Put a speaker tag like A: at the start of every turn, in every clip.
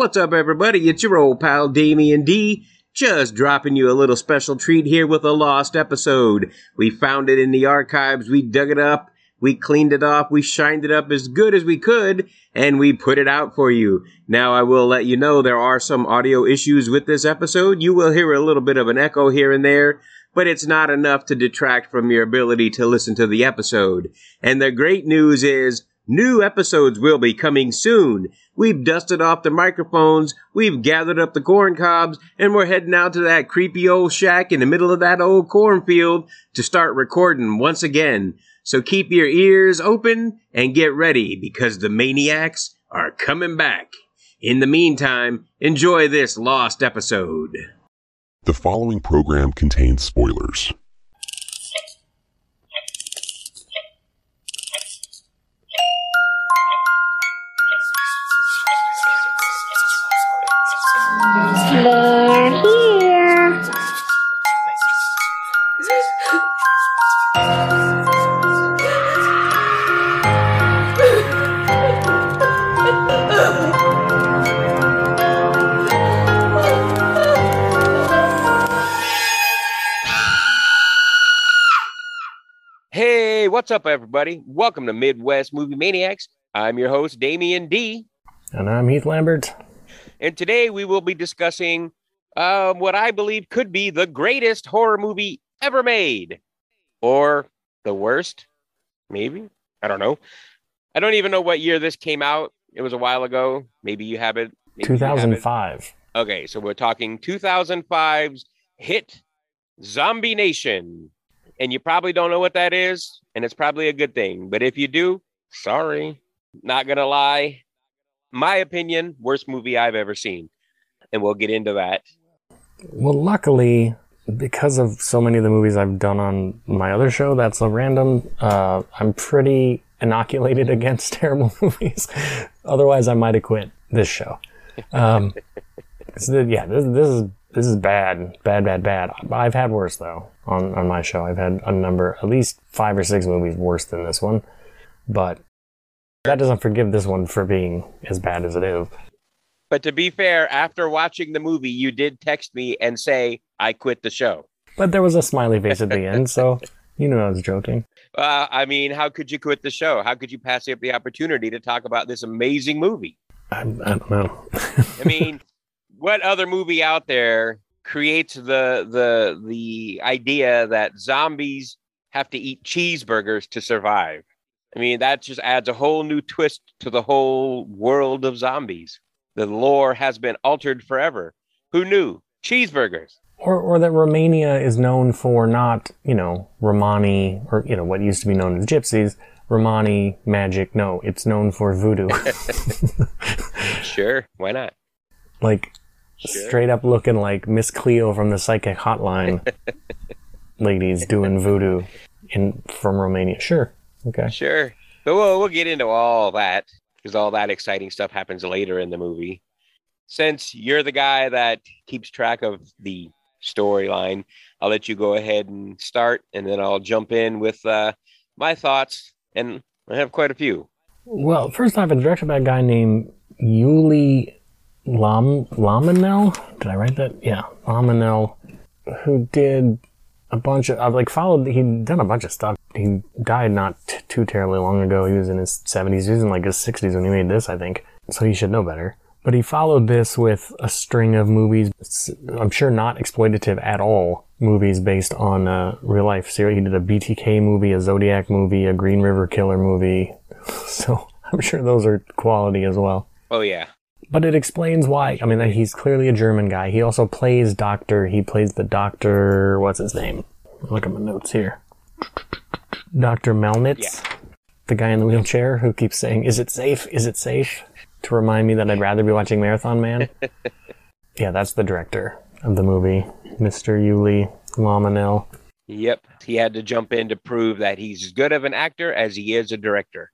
A: What's up, everybody? It's your old pal Damien D. Just dropping you a little special treat here with a lost episode. We found it in the archives, we dug it up, we cleaned it off, we shined it up as good as we could, and we put it out for you. Now, I will let you know there are some audio issues with this episode. You will hear a little bit of an echo here and there, but it's not enough to detract from your ability to listen to the episode. And the great news is, New episodes will be coming soon. We've dusted off the microphones, we've gathered up the corn cobs, and we're heading out to that creepy old shack in the middle of that old cornfield to start recording once again. So keep your ears open and get ready because the maniacs are coming back. In the meantime, enjoy this lost episode.
B: The following program contains spoilers.
A: What's up, everybody? Welcome to Midwest Movie Maniacs. I'm your host, Damien D.
C: And I'm Heath Lambert.
A: And today we will be discussing um, what I believe could be the greatest horror movie ever made. Or the worst, maybe. I don't know. I don't even know what year this came out. It was a while ago. Maybe you have it. maybe you have it.
C: 2005.
A: Okay, so we're talking 2005's hit Zombie Nation. And you probably don't know what that is, and it's probably a good thing. But if you do, sorry. Not gonna lie. My opinion, worst movie I've ever seen. And we'll get into that.
C: Well, luckily, because of so many of the movies I've done on my other show, that's a random, uh, I'm pretty inoculated against terrible movies. Otherwise, I might have quit this show. Um, so, yeah, this, this is this is bad, bad, bad, bad. I've had worse though on on my show. I've had a number, at least five or six movies worse than this one, but that doesn't forgive this one for being as bad as it is.
A: But to be fair, after watching the movie, you did text me and say, I quit the show.
C: But there was a smiley face at the end, so you knew I was joking.
A: Uh, I mean, how could you quit the show? How could you pass up the opportunity to talk about this amazing movie?
C: I, I don't know.
A: I mean, what other movie out there creates the the the idea that zombies have to eat cheeseburgers to survive? I mean, that just adds a whole new twist to the whole world of zombies. The lore has been altered forever. Who knew? Cheeseburgers.
C: or, or that Romania is known for not, you know, Romani, or, you know, what used to be known as gypsies, Romani magic. No, it's known for voodoo.
A: Sure, why not?
C: like,
A: Sure.
C: straight up looking like Miss Cleo from the psychic hotline. ladies doing voodoo in from Romania. Sure. Okay.
A: Sure. But we'll, we'll get into all that because all that exciting stuff happens later in the movie. Since you're the guy that keeps track of the storyline, I'll let you go ahead and start, and then I'll jump in with uh, my thoughts. And I have quite a few.
C: Well, first off, it's directed by a guy named Yuli Lam Lamanel. Did I write that? Yeah, Lamanel, who did a bunch of. I've like followed. He'd done a bunch of stuff. He died not t- too terribly long ago. He was in his seventies. He was in like his sixties when he made this, I think. So he should know better. But he followed this with a string of movies. I'm sure not exploitative at all. Movies based on real life series. He did a BTK movie, a Zodiac movie, a Green River Killer movie. So I'm sure those are quality as well.
A: Oh, yeah.
C: But it explains why. I mean, he's clearly a German guy. He also plays Doctor. He plays the Doctor. What's his name? Look at my notes here. Doctor Melnitz,
A: Yeah.
C: the guy in the wheelchair who keeps saying, "Is it safe? Is it safe?" To remind me that I'd rather be watching Marathon Man. yeah, that's the director of the movie, Mr. Yuli Lamanel.
A: Yep. He had to jump in to prove that he's as good of an actor as he is a director.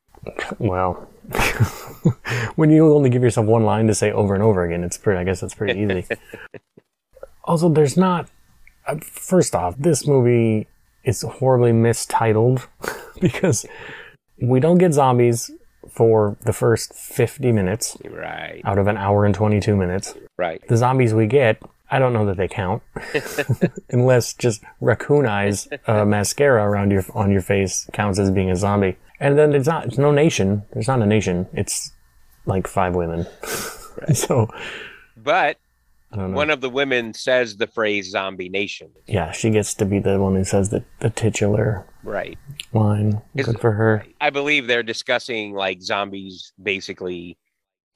C: Well, when you only give yourself one line to say over and over again, it's pretty. I guess that's pretty easy. also, there's not. Uh, first off, this movie is horribly mistitled because we don't get zombies for the first 50 minutes
A: Right.
C: out of an hour and 22 minutes.
A: Right.
C: The zombies we get, I don't know that they count, unless just raccoon eyes uh, mascara around your on your face counts as being a zombie. And then it's not. It's no nation. There's not a nation. It's like five women. so
A: But
C: I don't know.
A: one of the women says the phrase zombie nation.
C: yeah, she gets to be the one who says the, the titular
A: Right.
C: line. Good for her.
A: I believe they're discussing like zombies basically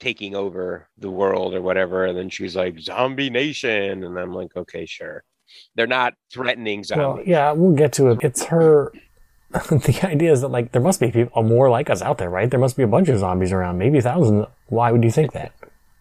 A: taking over the world or whatever. And then she's like, zombie nation. And I'm like, okay, sure. They're not threatening
C: Well,
A: zombies.
C: yeah, we'll get to it. It's her. the idea is that like there must be people uh, more like us out there, right? There must be a bunch of zombies around, maybe thousands. Why would you think that?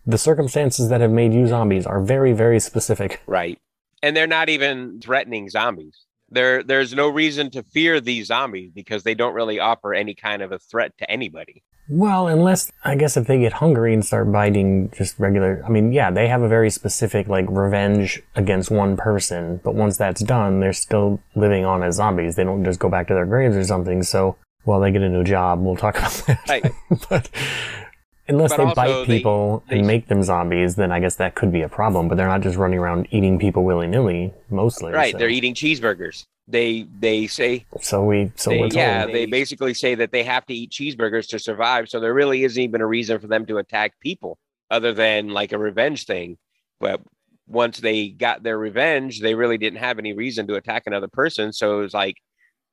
C: The circumstances that have made you zombies are very, very specific.
A: Right. And they're not even threatening zombies. There, there's no reason to fear these zombies because they don't really offer any kind of a threat to anybody.
C: Well, unless I guess if they get hungry and start biting just regular, I mean, yeah, they have a very specific like revenge against one person, but once that's done, they're still living on as zombies. They don't just go back to their graves or something. So, well, they get a new job. We'll talk about that.
A: Right.
C: but unless
A: But
C: they bite
A: they-
C: people
A: they-
C: and make them zombies, then I guess that could be a problem. But they're not just running around eating people willy nilly, mostly.
A: Right.
C: So,
A: They're eating cheeseburgers. They they say
C: so we so
A: they, yeah, they basically say that they have to eat cheeseburgers to survive. So there really isn't even a reason for them to attack people other than like a revenge thing. But once they got their revenge, they really didn't have any reason to attack another person. So it was like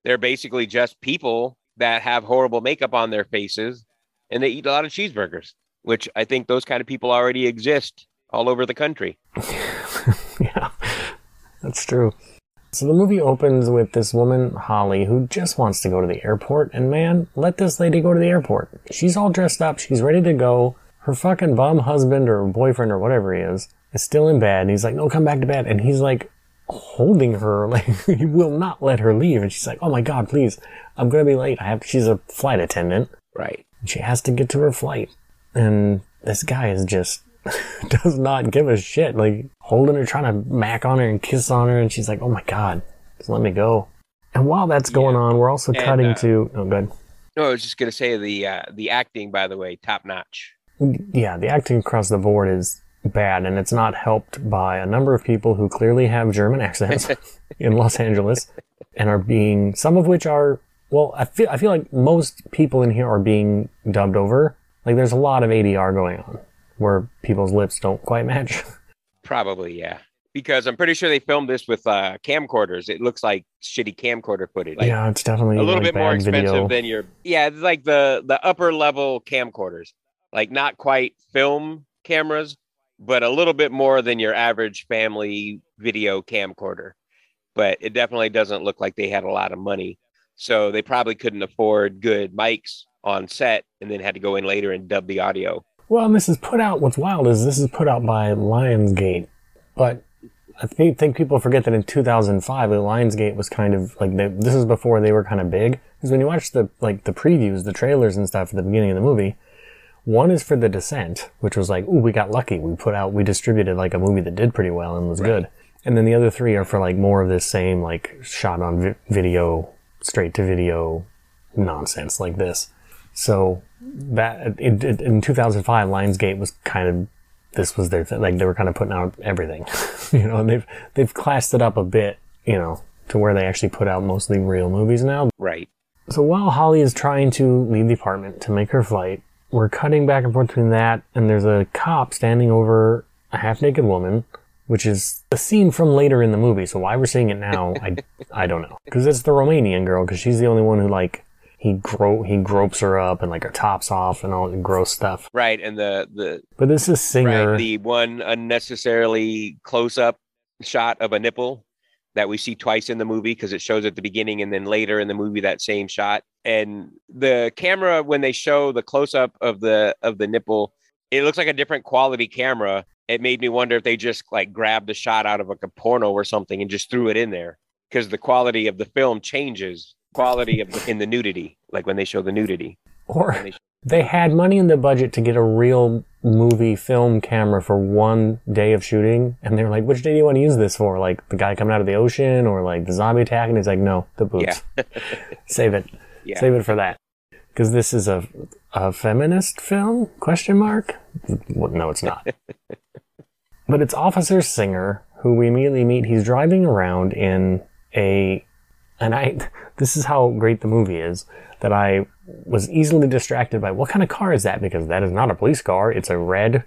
A: they're basically just people that have horrible makeup on their faces and they eat a lot of cheeseburgers, which I think those kind of people already exist all over the country.
C: yeah, that's true. So the movie opens with this woman, Holly, who just wants to go to the airport. And man, let this lady go to the airport. She's all dressed up. She's ready to go. Her fucking bum husband or boyfriend or whatever he is is still in bed. And he's like, no, come back to bed. And he's like holding her. Like he will not let her leave. And she's like, oh my God, please. I'm going to be late. I have, she's a flight attendant.
A: Right.
C: She has to get to her flight. And this guy is just does not give a shit. Like holding her, trying to mac on her and kiss on her, and she's like, "Oh my god, just let me go." And while that's going on, we're also
A: And,
C: cutting
A: uh,
C: to oh good.
A: No, I was just gonna say the uh, the acting, by the way, top notch.
C: Yeah, the acting across the board is bad, and it's not helped by a number of people who clearly have German accents in Los Angeles, and are being some of which are well, I feel I feel like most people in here are being dubbed over. Like there's a lot of ADR going on where people's lips don't quite match.
A: Probably, yeah. Because I'm pretty sure they filmed this with uh, camcorders. It looks like shitty camcorder footage. Like,
C: yeah, it's definitely
A: a little
C: like
A: bit more expensive
C: video.
A: than your yeah, it's like the the upper level camcorders. Like not quite film cameras, but a little bit more than your average family video camcorder. But it definitely doesn't look like they had a lot of money. So they probably couldn't afford good mics on set and then had to go in later and dub the audio.
C: Well, this is put out. What's wild is this is put out by Lionsgate, but I think, think people forget that in 2005, the Lionsgate was kind of like they, this is before they were kind of big. Because when you watch the like the previews, the trailers and stuff at the beginning of the movie, one is for The Descent, which was like, ooh, we got lucky. We put out, we distributed like a movie that did pretty well and was good. And then the other three are for like more of this same like shot on vi- video, straight to video nonsense like this. So that it, it, in 2005, Lionsgate was kind of this was their thing. Like they were kind of putting out everything, you know. And they've they've classed it up a bit, you know, to where they actually put out mostly real movies now.
A: Right.
C: So while Holly is trying to leave the apartment to make her flight, we're cutting back and forth between that and there's a cop standing over a half naked woman, which is a scene from later in the movie. So why we're seeing it now, I I don't know. Because it's the Romanian girl, because she's the only one who like he gro he gropes her up and like her tops off and all the gross stuff.
A: Right. And the the
C: But this is singer.
A: Right, the one unnecessarily close up shot of a nipple that we see twice in the movie because it shows at the beginning and then later in the movie that same shot. And the camera when they show the close up of the of the nipple, it looks like a different quality camera. It made me wonder if they just like grabbed a shot out of like a porno or something and just threw it in there because the quality of the film changes quality of the, in the nudity like when they show the nudity
C: or
A: they show-
C: they had money in the budget to get a real movie film camera for one day of shooting, and they were like, "Which day do you want to use this for? Like the guy coming out of the ocean, or like the zombie attack?" And he's like, "No, the boobs. Save it.
A: Yeah.
C: Save it for that." because this is a a feminist film? Question mark? Well, No, it's not. but it's Officer Singer, who we immediately meet. He's driving around in a, and I. This is how great the movie is that I was easily distracted by what kind of car is that because that is not a police car. It's a red.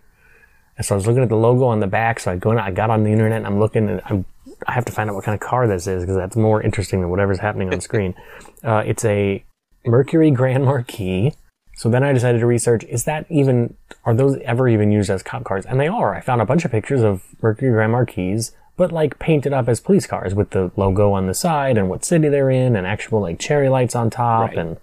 C: And so I was looking at the logo on the back. So I go. I got on the internet and I'm looking and I'm. I have to find out what kind of car this is because that's more interesting than whatever's happening on screen. Uh, it's a Mercury Grand Marquis. So then I decided to research, is that even, are those ever even used as cop cars? And they are. I found a bunch of pictures of Mercury Grand Marquis, but like painted up as police cars with the logo on the side and what city they're in and actual like cherry lights on top
A: Right.
C: and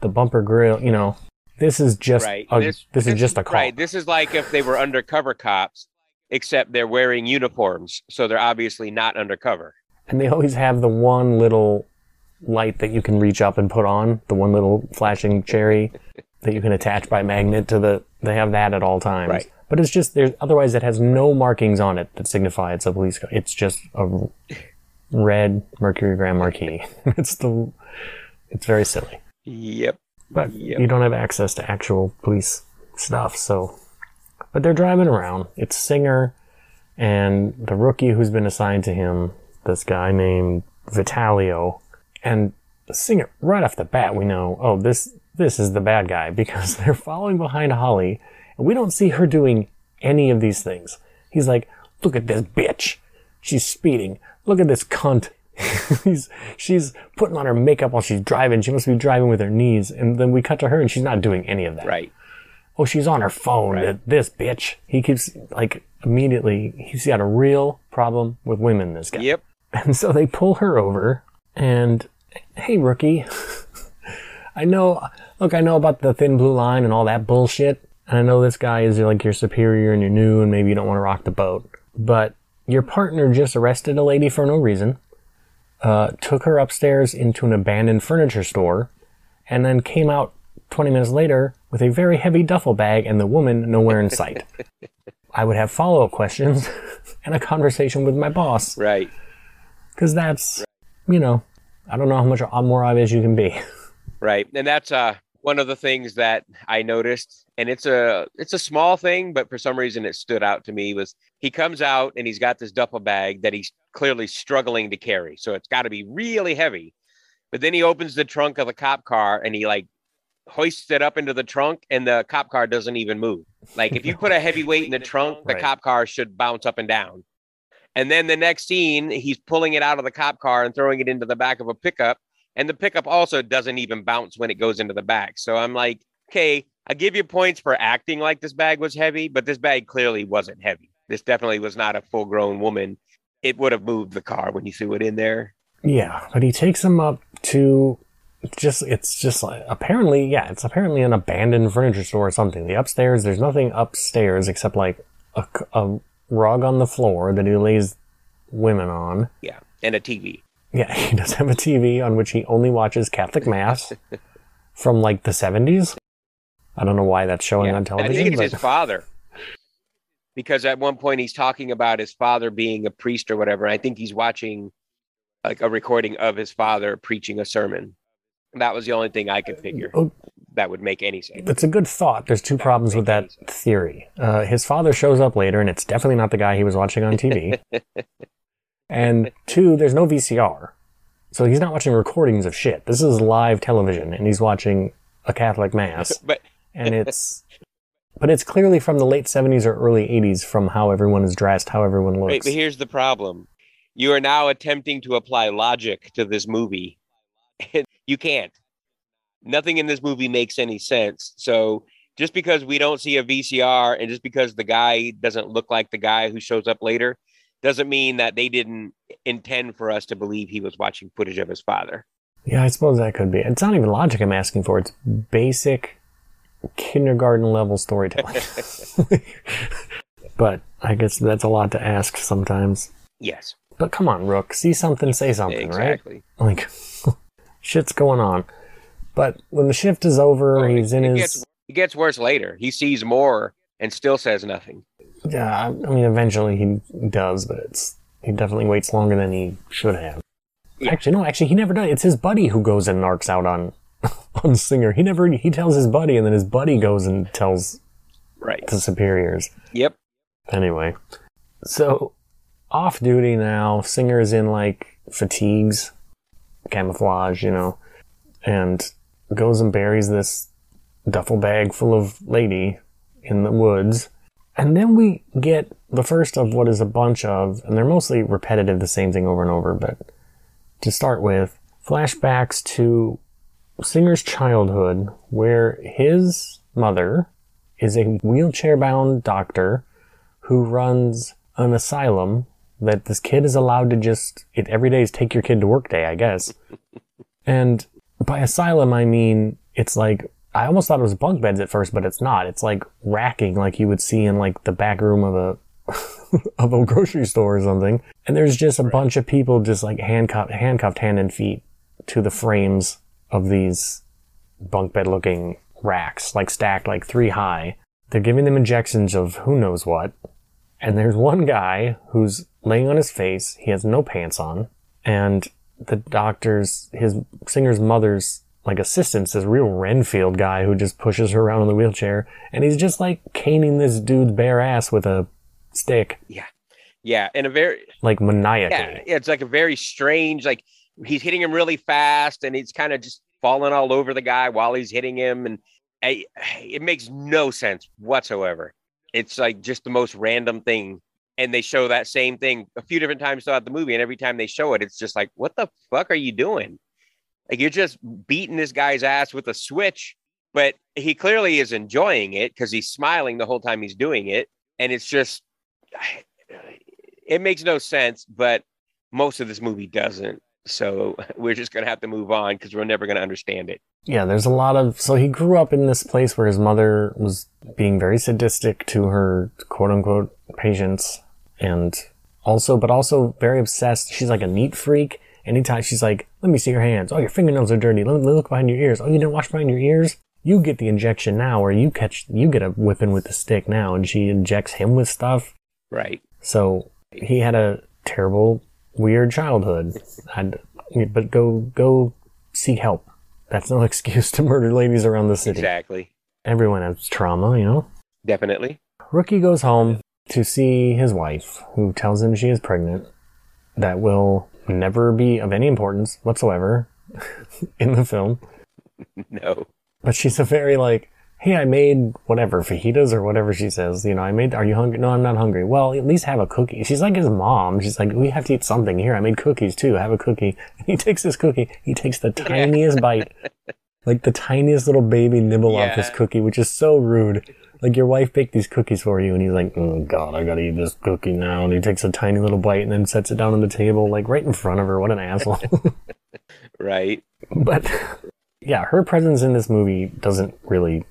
C: the bumper grill, you know. This is just
A: Right.
C: a, this, is just a car.
A: Right. This is like if they were undercover cops, except they're wearing uniforms, so they're obviously not undercover.
C: And they always have the one little light that you can reach up and put on, the one little flashing cherry that you can attach by magnet to the. They have that at all times.
A: Right.
C: But it's just there's otherwise it has no markings on it that signify it's a police car. It's just a red Mercury Grand Marquis. it's the. It's very silly,
A: Yep.
C: but
A: Yep.
C: you don't have access to actual police stuff. So, but they're driving around. It's Singer and the rookie who's been assigned to him. This guy named Vitalio, and Singer right off the bat we know oh this this is the bad guy because they're following behind Holly and we don't see her doing any of these things. He's like, look at this bitch. She's speeding. Look at this cunt. He's, she's putting on her makeup while she's driving. She must be driving with her knees. And then we cut to her and she's not doing any of that.
A: Right.
C: Oh, she's on her phone.
A: Right.
C: This bitch. He keeps, like, immediately, he's got a real problem with women, this guy.
A: Yep.
C: And so they pull her over and, hey, rookie, I know, look, I know about the thin blue line and all that bullshit. And I know this guy is like your superior and you're new and maybe you don't want to rock the boat. But your partner just arrested a lady for no reason, uh, took her upstairs into an abandoned furniture store, and then came out 20 minutes later with a very heavy duffel bag and the woman nowhere in sight. I would have follow up questions and a conversation with my boss.
A: Right.
C: Because that's, you know, I don't know how much more obvious you can be.
A: Right. And that's uh one of the things that I noticed. And it's a it's a small thing, but for some reason it stood out to me was he comes out and he's got this duffel bag that he's clearly struggling to carry. So it's got to be really heavy. But then he opens the trunk of the cop car and he like hoists it up into the trunk and the cop car doesn't even move. Like if you put a heavy weight in the trunk, the
C: Right.
A: cop car should bounce up and down. And then the next scene, he's pulling it out of the cop car and throwing it into the back of a pickup. And the pickup also doesn't even bounce when it goes into the back. So I'm like, okay, I give you points for acting like this bag was heavy, but this bag clearly wasn't heavy. This definitely was not a full grown woman. It would have moved the car when you threw it in there.
C: Yeah, but he takes him up to just, it's just like, apparently, yeah, it's apparently an abandoned furniture store or something. The upstairs, there's nothing upstairs except like a rug on the floor that he lays women on.
A: Yeah. And a TV.
C: Yeah, he does have a TV on which he only watches Catholic Mass from like the 70s. I don't know why that's showing
A: Yeah.
C: on
A: I
C: television.
A: think it's
C: but-
A: his father. Because at one point he's talking about his father being a priest or whatever. I think he's watching like a recording of his father preaching a sermon. That was the only thing I could figure
C: Oh.
A: that would make any sense.
C: it's a good thought. There's two problems with that theory. Uh, his father shows up later, and it's definitely not the guy he was watching on TV. and two, there's no VCR, so he's not watching recordings of shit. This is live television, and he's watching a Catholic mass,
A: But
C: and it's. But it's clearly from the late 70s or early 80s from how everyone is dressed, how everyone looks.
A: Wait, but here's the problem. You are now attempting to apply logic to this movie. you can't. Nothing in this movie makes any sense. So just because we don't see a VCR and just because the guy doesn't look like the guy who shows up later doesn't mean that they didn't intend for us to believe he was watching footage of his father.
C: Yeah, I suppose that could be. It's not even logic I'm asking for. It's basic kindergarten level storytelling. but I guess that's a lot to ask sometimes.
A: Yes,
C: But come on, Rook, see something, say something, right?
A: exactly.
C: Like, shit's going on. But when the shift is over,
A: Oh,
C: he's in
A: it
C: his.
A: gets it gets worse later. He sees more and still says nothing.
C: Yeah, I I mean, eventually he does, but it's he definitely waits longer than he should have.
A: Yeah.
C: Actually, no, actually, he never does. It's his buddy who goes and narcs out on on Singer. He never he tells his buddy, and then his buddy goes and tells
A: Right.
C: the superiors.
A: Yep.
C: Anyway, so off duty now. Singer is in like fatigues, camouflage, you know, and goes and buries this duffel bag full of lady in the woods. And then we get the first of what is a bunch of, and they're mostly repetitive, the same thing over and over, but to start with, flashbacks to Singer's childhood, where his mother is a wheelchair bound doctor who runs an asylum that this kid is allowed to just, it every day is take your kid to work day, I guess. and by asylum, I mean, it's like, I almost thought it was bunk beds at first, but it's not. It's like racking like you would see in like the back room of a of a grocery store or something. And there's just a bunch of people just like handcuffed handcuffed hand and feet to the frames of these bunk bed looking racks, like stacked like three high. They're giving them injections of who knows what. And there's one guy who's laying on his face. He has no pants on. And the doctor's, his singer's mother's like assistant's this real Renfield guy who just pushes her around in the wheelchair. And he's just like caning this dude's bare ass with a stick,
A: Yeah. Yeah. And a very
C: like maniacally.
A: yeah, yeah, it's like a very strange, like he's hitting him really fast and he's kind of just falling all over the guy while he's hitting him. And I, it makes no sense whatsoever. It's like just the most random thing. And they show that same thing a few different times throughout the movie. And every time they show it, it's just like, what the fuck are you doing? Like you're just beating this guy's ass with a switch, but he clearly is enjoying it because he's smiling the whole time he's doing it. And it's just, it makes no sense, but most of this movie doesn't. So we're just going to have to move on because we're never going to understand it.
C: Yeah, there's a lot of. So he grew up in this place where his mother was being very sadistic to her quote unquote patients and also, but also very obsessed. She's like a neat freak. Anytime she's like, let me see your hands. Oh, your fingernails are dirty. Let me look behind your ears. Oh, you didn't wash behind your ears? You get the injection now, or you catch, you get a whipping with the stick now. And she injects him with stuff.
A: Right.
C: So he had a terrible, weird childhood. I'd, but go, go seek help. That's no excuse to murder ladies around the city.
A: Exactly.
C: Everyone has trauma, you know?
A: Definitely.
C: Rookie goes home to see his wife, who tells him she is pregnant. That will never be of any importance whatsoever in the film.
A: No.
C: But she's a very like, hey, I made whatever, fajitas or whatever she says. You know, I made, are you hungry? No, I'm not hungry. Well, at least have a cookie. She's like his mom. She's like, we have to eat something. Here, I made cookies too. Have a cookie. And he takes this cookie. He takes the tiniest bite. Like the tiniest little baby nibble off his
A: Yeah.
C: cookie, which is so rude. Like your wife baked these cookies for you, and he's like, "Oh God, I gotta eat this cookie now." And he takes a tiny little bite and then sets it down on the table, like right in front of her. What an asshole!
A: Right.
C: but yeah, her presence in this movie doesn't really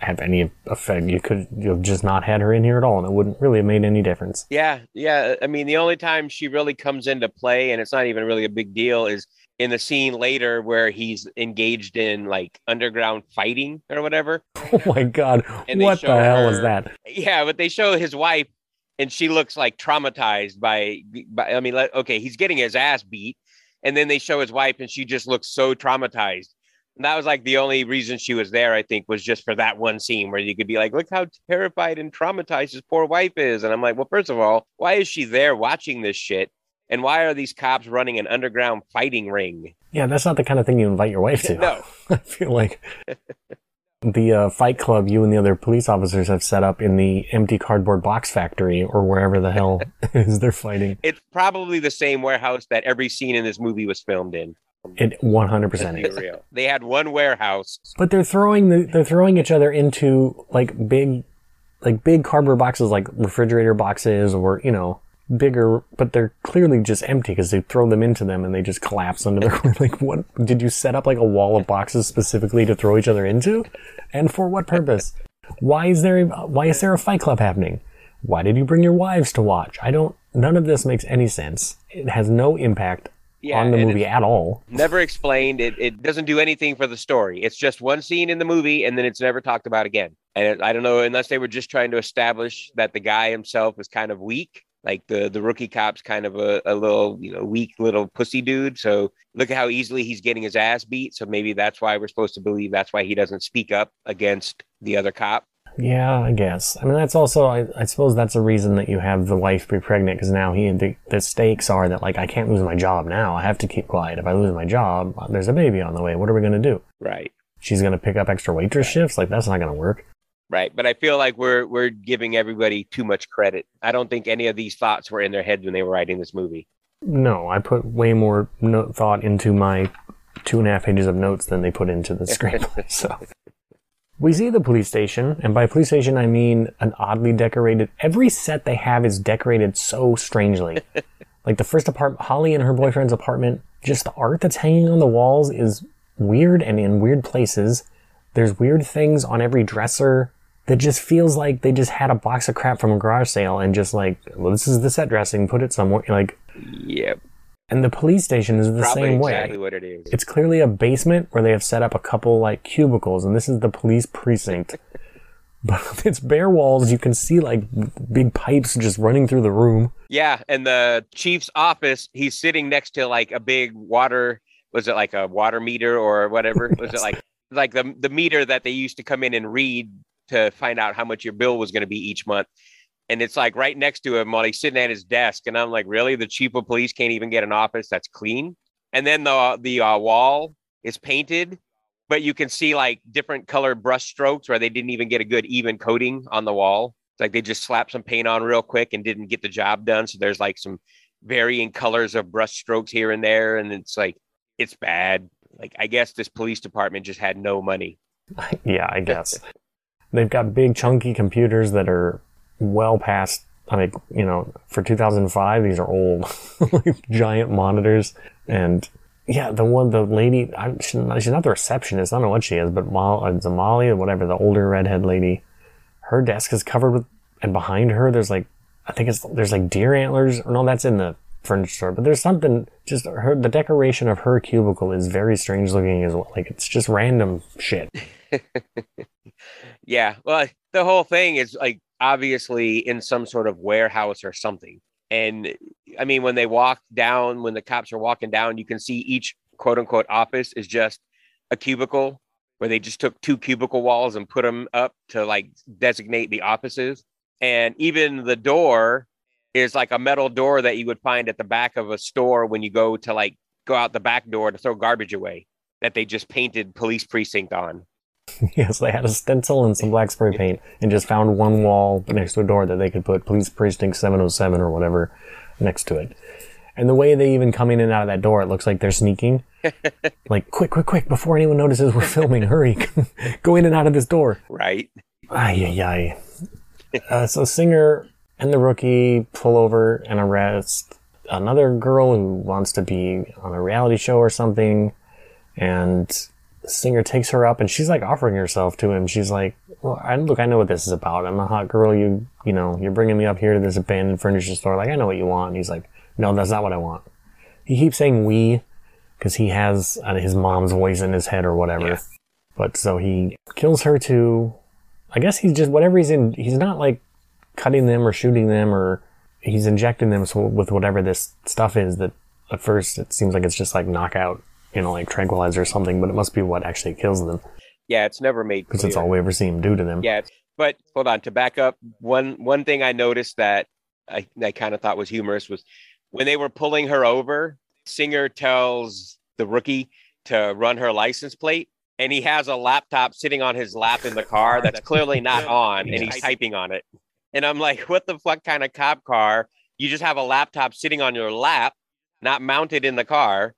C: have any effect. You could you've just not had her in here at all, and it wouldn't really have made any difference.
A: Yeah. Yeah. I mean, the only time she really comes into play, and it's not even really a big deal, is in the scene later where he's engaged in like underground fighting or whatever.
C: Oh my God,
A: And
C: what the hell is that?
A: Yeah, but they show his wife, and she looks like traumatized by. by I mean, like, okay, he's getting his ass beat, and then they show his wife, and she just looks so traumatized. And that was like the only reason she was there, I think, was just for that one scene where you could be like, look how terrified and traumatized his poor wife is. And I'm like, well, first of all, why is she there watching this shit? And why are these cops running an underground fighting ring?
C: Yeah, that's not the kind of thing you invite your wife to.
A: No.
C: I feel like the uh, fight club you and the other police officers have set up in the empty cardboard box factory or wherever the hell is they're fighting.
A: It's probably the same warehouse that every scene in this movie was filmed in.
C: It 100% is.
A: real. They had one warehouse
C: But they're throwing the, they're throwing each other into like big, like big cardboard boxes, like refrigerator boxes, or you know, bigger. But they're clearly just empty because they throw them into them and they just collapse under their. like, what did you set up like a wall of boxes specifically to throw each other into, and for what purpose? Why is there why is there a fight club happening? Why did you bring your wives to watch? I don't. None of this makes any sense. It has no impact
A: Yeah,
C: on the movie at all.
A: never explained. It it doesn't do anything for the story. It's just one scene in the movie, and then it's never talked about again. And it, I don't know unless they were just trying to establish that the guy himself is kind of weak, Like the the rookie cop's kind of a, a little you know weak little pussy dude. So look at how easily he's getting his ass beat. So maybe that's why we're supposed to believe that's why he doesn't speak up against the other cop.
C: Yeah, I guess. I mean, that's also, I, I suppose that's a reason that you have the wife be pregnant because now he, the, the stakes are that, like, I can't lose my job now. I have to keep quiet. If I lose my job, there's a baby on the way. What are we going to do?
A: Right.
C: She's going to pick up extra waitress shifts? Like, that's not going to work.
A: Right. But I feel like we're we're giving everybody too much credit. I don't think any of these thoughts were in their heads when they were writing this movie.
C: No, I put way more no- thought into my two and a half pages of notes than they put into the screenplay. so we see the police station, and by police station I mean an oddly decorated. Every set they have is decorated so strangely. like the first apartment, Holly and her boyfriend's apartment. Just the art that's hanging on the walls is weird and in weird places. There's weird things on every dresser that just feels like they just had a box of crap from a garage sale and just like, well, this is the set dressing, put it somewhere. Like,
A: Yep.
C: And the police station is the
A: Probably
C: same
A: exactly
C: way.
A: what it is.
C: It's clearly a basement where they have set up a couple like cubicles, and this is the police precinct. but it's bare walls. You can see like big pipes just running through the room.
A: Yeah, and the chief's office, he's sitting next to like a big water. Was it like a water meter or whatever? Was it like like the the meter that they used to come in and read to find out how much your bill was going to be each month? And it's like right next to him while he's sitting at his desk, and I'm like, really? The chief of police can't even get an office that's clean. And then the the uh, wall is painted, but you can see like different colored brush strokes where they didn't even get a good even coating on the wall. It's like they just slapped some paint on real quick and didn't get the job done. So there's like some varying colors of brush strokes here and there, and it's like it's bad. Like I guess this police department just had no money.
C: yeah, I guess. They've got big chunky computers that are well past. I mean, you know, for 2005, these are old, like giant monitors. And yeah, the one, the lady, I, not she's not the receptionist. I don't know what she is, but Molly, it's Molly or whatever, the older redhead lady. Her desk is covered with, and behind her, there's like, I think it's, there's like deer antlers. Or no, that's in the furniture store, but there's something, just her, the decoration of her cubicle is very strange looking as well. Like, it's just random shit.
A: Yeah, well, the whole thing is like obviously in some sort of warehouse or something. And I mean, when they walk down, when the cops are walking down, you can see each quote unquote office is just a cubicle where they just took two cubicle walls and put them up to like designate the offices. And even the door is like a metal door that you would find at the back of a store when you go to like go out the back door to throw garbage away that they just painted police precinct on.
C: Yes, they had a stencil and some black spray paint and just found one wall next to a door that they could put police precinct 707 or whatever next to it. And the way they even come in and out of that door, it looks like they're sneaking. like, quick, quick, quick, before anyone notices we're filming, hurry. Go in and out of this door.
A: Right.
C: Ay, ay, ay. Uh, so Singer and the rookie pull over and arrest another girl who wants to be on a reality show or something. And Singer takes her up and she's like offering herself to him. She's like, well, I, look, I know what this is about. I'm a hot girl. You, you know, you're bringing me up here to this abandoned furniture store. Like, I know what you want. And he's like, no, that's not what I want. He keeps saying we because he has uh, his mom's voice in his head or whatever.
A: Yeah.
C: But so he kills her too. I guess he's just whatever he's in. He's not like cutting them or shooting them or he's injecting them with whatever this stuff is that at first it seems like it's just like knockout, you know, like tranquilizer or something, but it must be what actually kills them
A: Yeah, it's never made
C: because it's all we ever see him do to them.
A: Yeah, but hold on to back up. One one thing I noticed that I, I kind of thought was humorous was when they were pulling her over. Singer tells the rookie to run her license plate, and he has a laptop sitting on his lap in the car that's clearly not on, and he's typing on it. And I'm like, what the fuck kind of cop car? You just have a laptop sitting on your lap, not mounted in the car,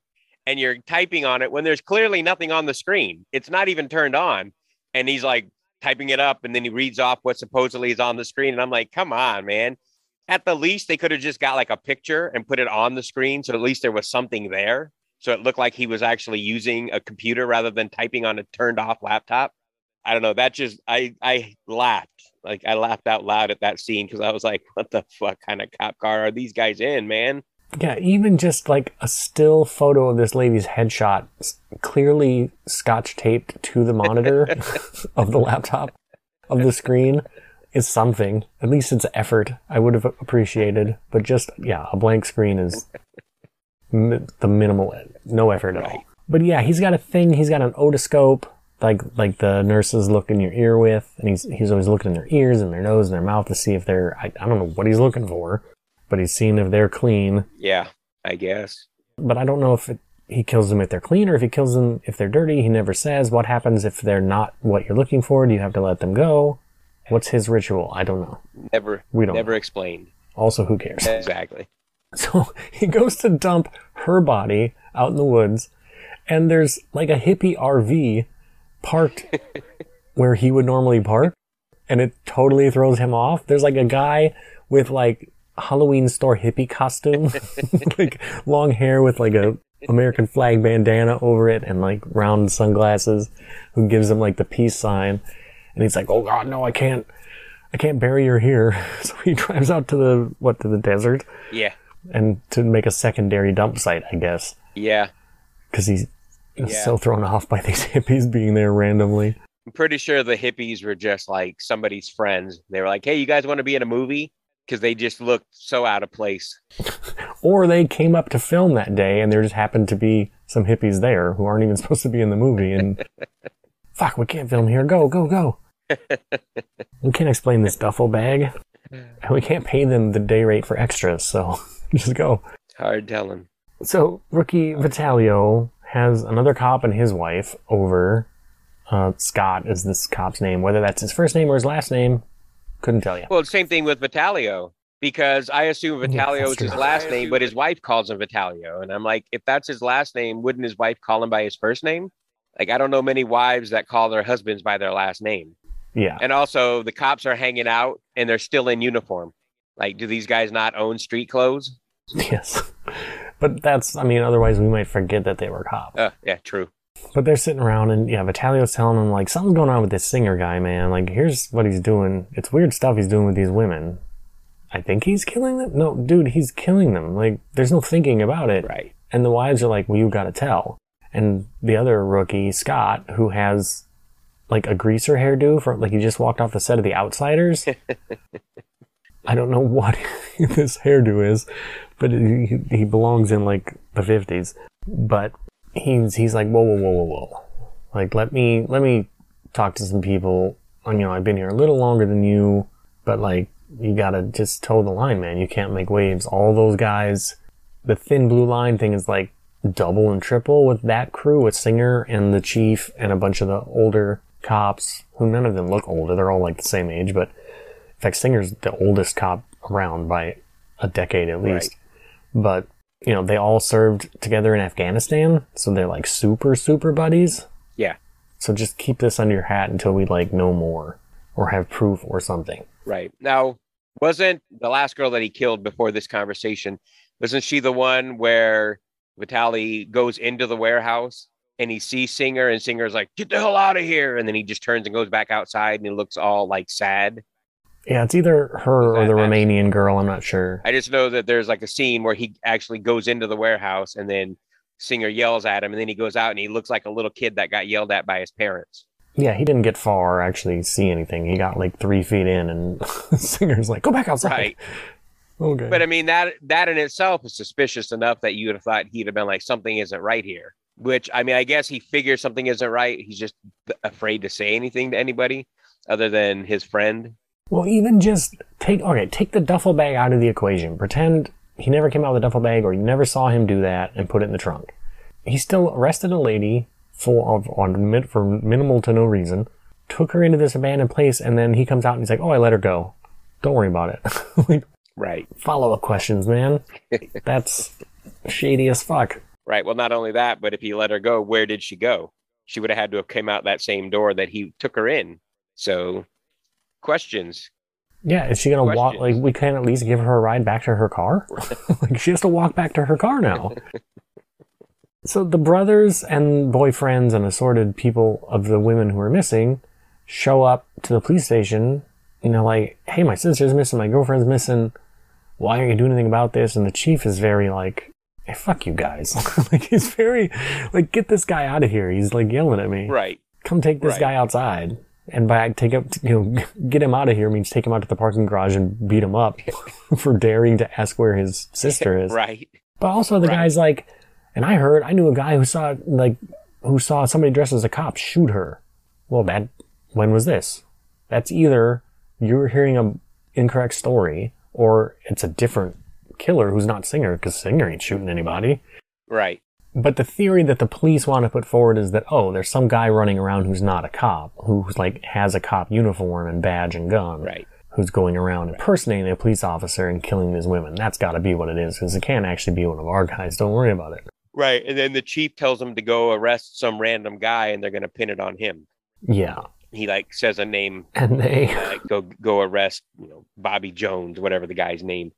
A: and you're typing on it when there's clearly nothing on the screen. It's not even turned on. And he's like typing it up, and then he reads off what supposedly is on the screen. And I'm like, come on, man. At the least, they could have just got like a picture and put it on the screen. So at least there was something there. So it looked like he was actually using a computer rather than typing on a turned off laptop. I don't know. That just I I laughed. Like I laughed out loud at that scene because I was like, what the fuck kind of cop car are these guys in, man?
C: Yeah, even just like a still photo of this lady's headshot, clearly scotch taped to the monitor of the laptop of the screen, is something. At least it's effort. I would have appreciated, but just yeah, a blank screen is mi- the minimal, no effort at all. But yeah, he's got a thing. He's got an otoscope, like like the nurses look in your ear with, and he's he's always looking in their ears and their nose and their mouth to see if they're. I, I don't know what he's looking for, but he's seen if they're clean.
A: Yeah, I guess.
C: But I don't know if it, he kills them if they're clean or if he kills them if they're dirty. He never says what happens if they're not what you're looking for. Do you have to let them go? What's his ritual? I don't know.
A: Never,
C: We don't
A: never explained.
C: Also, who cares?
A: Exactly.
C: So he goes to dump her body out in the woods, and there's like a hippie RV parked where he would normally park, and it totally throws him off. There's like a guy with like Halloween store hippie costume, like long hair with like a American flag bandana over it and like round sunglasses, who gives him like the peace sign, and he's like, "Oh God, no, I can't." I can't bury her here. So he drives out to the, what, to the desert?
A: Yeah,
C: and to make a secondary dump site, I guess,
A: yeah.
C: because he's
A: Yeah.
C: so thrown off by these hippies being there randomly.
A: I'm pretty sure the hippies were just like somebody's friends. They were like, "Hey, you guys want to be in a movie?" Because they just looked so out of place.
C: Or they came up to film that day, and there just happened to be some hippies there who aren't even supposed to be in the movie. And fuck, we can't film here. Go, go, go. we can't explain this duffel bag, and we can't pay them the day rate for extras. So just go.
A: Hard telling.
C: So rookie Vitalio has another cop and his wife over. Uh, Scott is this cop's name. Whether that's his first name or his last name, couldn't tell you.
A: Well, same thing with Vitalio. Because I assume Vitalio
C: that's
A: is his last name, but his wife calls him Vitalio. And I'm like, if that's his last name, wouldn't his wife call him by his first name? Like, I don't know many wives that call their husbands by their last name.
C: Yeah,
A: And also, the cops are hanging out and they're still in uniform. Like, do these guys not own street clothes?
C: yes. But that's, I mean, otherwise we might forget that they were cops.
A: Uh, yeah, true.
C: But they're sitting around and, yeah, Vitalio's telling them, like, something's going on with this singer guy, man. Like, here's what he's doing. It's weird stuff he's doing with these women. I think he's killing them? No, dude, he's killing them. Like, there's no thinking about it.
A: Right.
C: And the wives are like, well, you gotta tell. And the other rookie, Scott, who has like a greaser hairdo for like he just walked off the set of The Outsiders. I don't know what this hairdo is, but he, he belongs in like the 50s. But he's he's like, whoa, whoa, whoa, whoa, whoa. Like, let me let me talk to some people. You know, I've been here a little longer than you, but like, you gotta just toe the line, man. You can't make waves. All those guys, the thin blue line thing is like double and triple with that crew, with Singer and the Chief and a bunch of the older cops, who none of them look older. They're all like the same age, but in fact, Singer's the oldest cop around by a decade at least. But, you know, they all served together in Afghanistan, so they're like super, super buddies.
A: Yeah.
C: So just keep this under your hat until we like know more or have proof or something.
A: Right. Now, wasn't the last girl that he killed before this conversation, wasn't she the one where Vitali goes into the warehouse and he sees Singer and Singer's like, get the hell out of here. And then he just turns and goes back outside and he looks all like sad.
C: Yeah, it's either her or the. Romanian girl. I'm not sure.
A: I just know that there's like a scene where he actually goes into the warehouse and then Singer yells at him and then he goes out and he looks like a little kid that got yelled at by his parents.
C: Yeah, he didn't get far or actually see anything. He got like three feet in, and Singer's like, "Go back outside."
A: Right.
C: Okay.
A: But I mean that that in itself is suspicious enough that you would have thought he'd have been like something isn't right here. Which I mean, I guess he figures something isn't right. He's just afraid to say anything to anybody other than his friend.
C: Well, even just take okay, take the duffel bag out of the equation. Pretend he never came out with a duffel bag, or you never saw him do that, and put it in the trunk. He still arrested a lady for of on for minimal to no reason. Took her into this abandoned place, and then he comes out and he's like, "Oh, I let her go. Don't worry about it." like
A: Right.
C: follow up questions, man. That's shady as fuck.
A: Right. Well, not only that, but if he let her go, where did she go? She would have had to have came out that same door that he took her in. So, questions.
C: Yeah, is she gonna walk? Like, we can at least give her a ride back to her car. like, she has to walk back to her car now. so the brothers and boyfriends and assorted people of the women who are missing show up to the police station. You know, like, hey, my sister's missing, my girlfriend's missing. Why aren't you doing anything about this? And the chief is very like, hey, fuck you guys. like, he's very like, get this guy out of here. He's like yelling at me.
A: Right.
C: Come take this
A: Right.
C: guy outside. And by take up, you know, get him out of here means take him out to the parking garage and beat him up for daring to ask where his sister is.
A: Right.
C: But also the
A: Right.
C: guy's like, and I heard, I knew a guy who saw, like, who saw somebody dressed as a cop shoot her. Well, that, when was this? That's either you're hearing a incorrect story or it's a different killer who's not Singer because Singer ain't shooting anybody.
A: Right.
C: But the theory that the police want to put forward is that, oh, there's some guy running around who's not a cop, who's like has a cop uniform and badge and gun
A: Right.
C: who's going around impersonating a police officer and killing these women. That's got to be what it is, because it can't actually be one of our guys. Don't worry about it.
A: Right. And then the chief tells them to go arrest some random guy and they're going to pin it on him.
C: Yeah,
A: He like says a name,
C: and they
A: like go go arrest, you know, Bobby Jones, whatever the guy's name,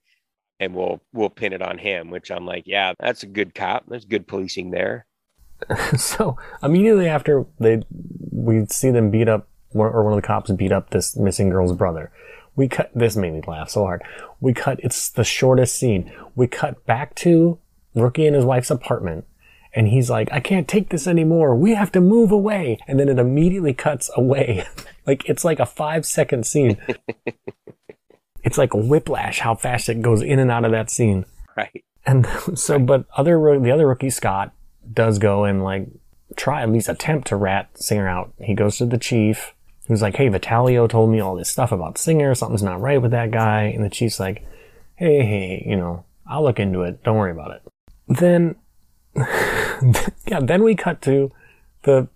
A: and we'll we'll pin it on him, which I'm like, yeah, that's a good cop. There's good policing there.
C: so immediately after they we see them beat up or one of the cops beat up this missing girl's brother. We cut this made me laugh so hard. We cut it's the shortest scene. We cut back to Rookie and his wife's apartment and he's like, I can't take this anymore. We have to move away. And then it immediately cuts away. like it's like a five second scene. it's like a whiplash how fast it goes in and out of that scene.
A: Right.
C: And so, but other the other rookie Scott does go and like try at least attempt to rat Singer out. He goes to the chief, who's like, "Hey, Vitalio told me all this stuff about Singer. Something's not right with that guy." And the chief's like, "Hey, hey, you know, I'll look into it. Don't worry about it." Then, yeah, then we cut to the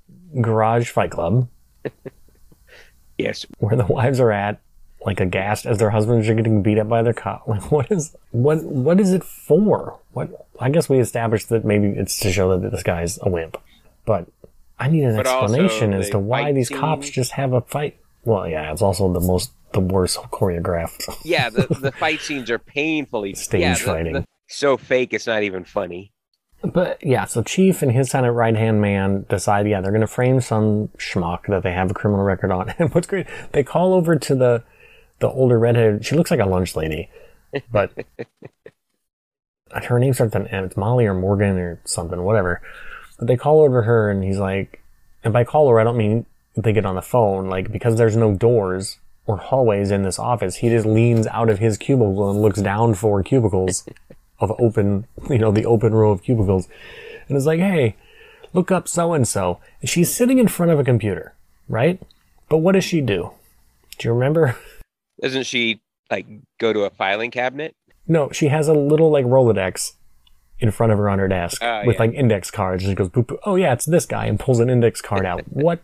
C: garage fight club
A: Yes.
C: where the wives are at, like aghast as their husbands are getting beat up by their cop. Like, what is what? What is it for? What? I guess we established that maybe it's to show that this guy's a wimp, but I need an
A: But
C: explanation as to why these cops just have a fight. Well, yeah, it's also the most the worst choreographed.
A: Yeah. The the fight scenes are painfully
C: Stage
A: yeah, the-
C: fighting.
A: the- so fake. It's not even funny.
C: But yeah, so Chief and his Senate right hand man decide, yeah, they're going to frame some schmuck that they have a criminal record on. And what's great, they call over to the the older redhead. She looks like a lunch lady, but her name starts with an M. It's Molly or Morgan or something, whatever. But they call over her, and he's like, and by call her, I don't mean they get on the phone, like because there's no doors or hallways in this office. He just leans out of his cubicle and looks down for cubicles of open, you know, the open row of cubicles, and is like, hey, look up so and so. She's sitting in front of a computer, right? But what does she do? Do you remember?
A: Doesn't she like go to a filing cabinet?
C: No, she has a little like Rolodex in front of her on her desk
A: Oh,
C: with
A: yeah.
C: like index cards. And she goes, boop, boop, oh yeah, it's this guy, and pulls an index card out. what?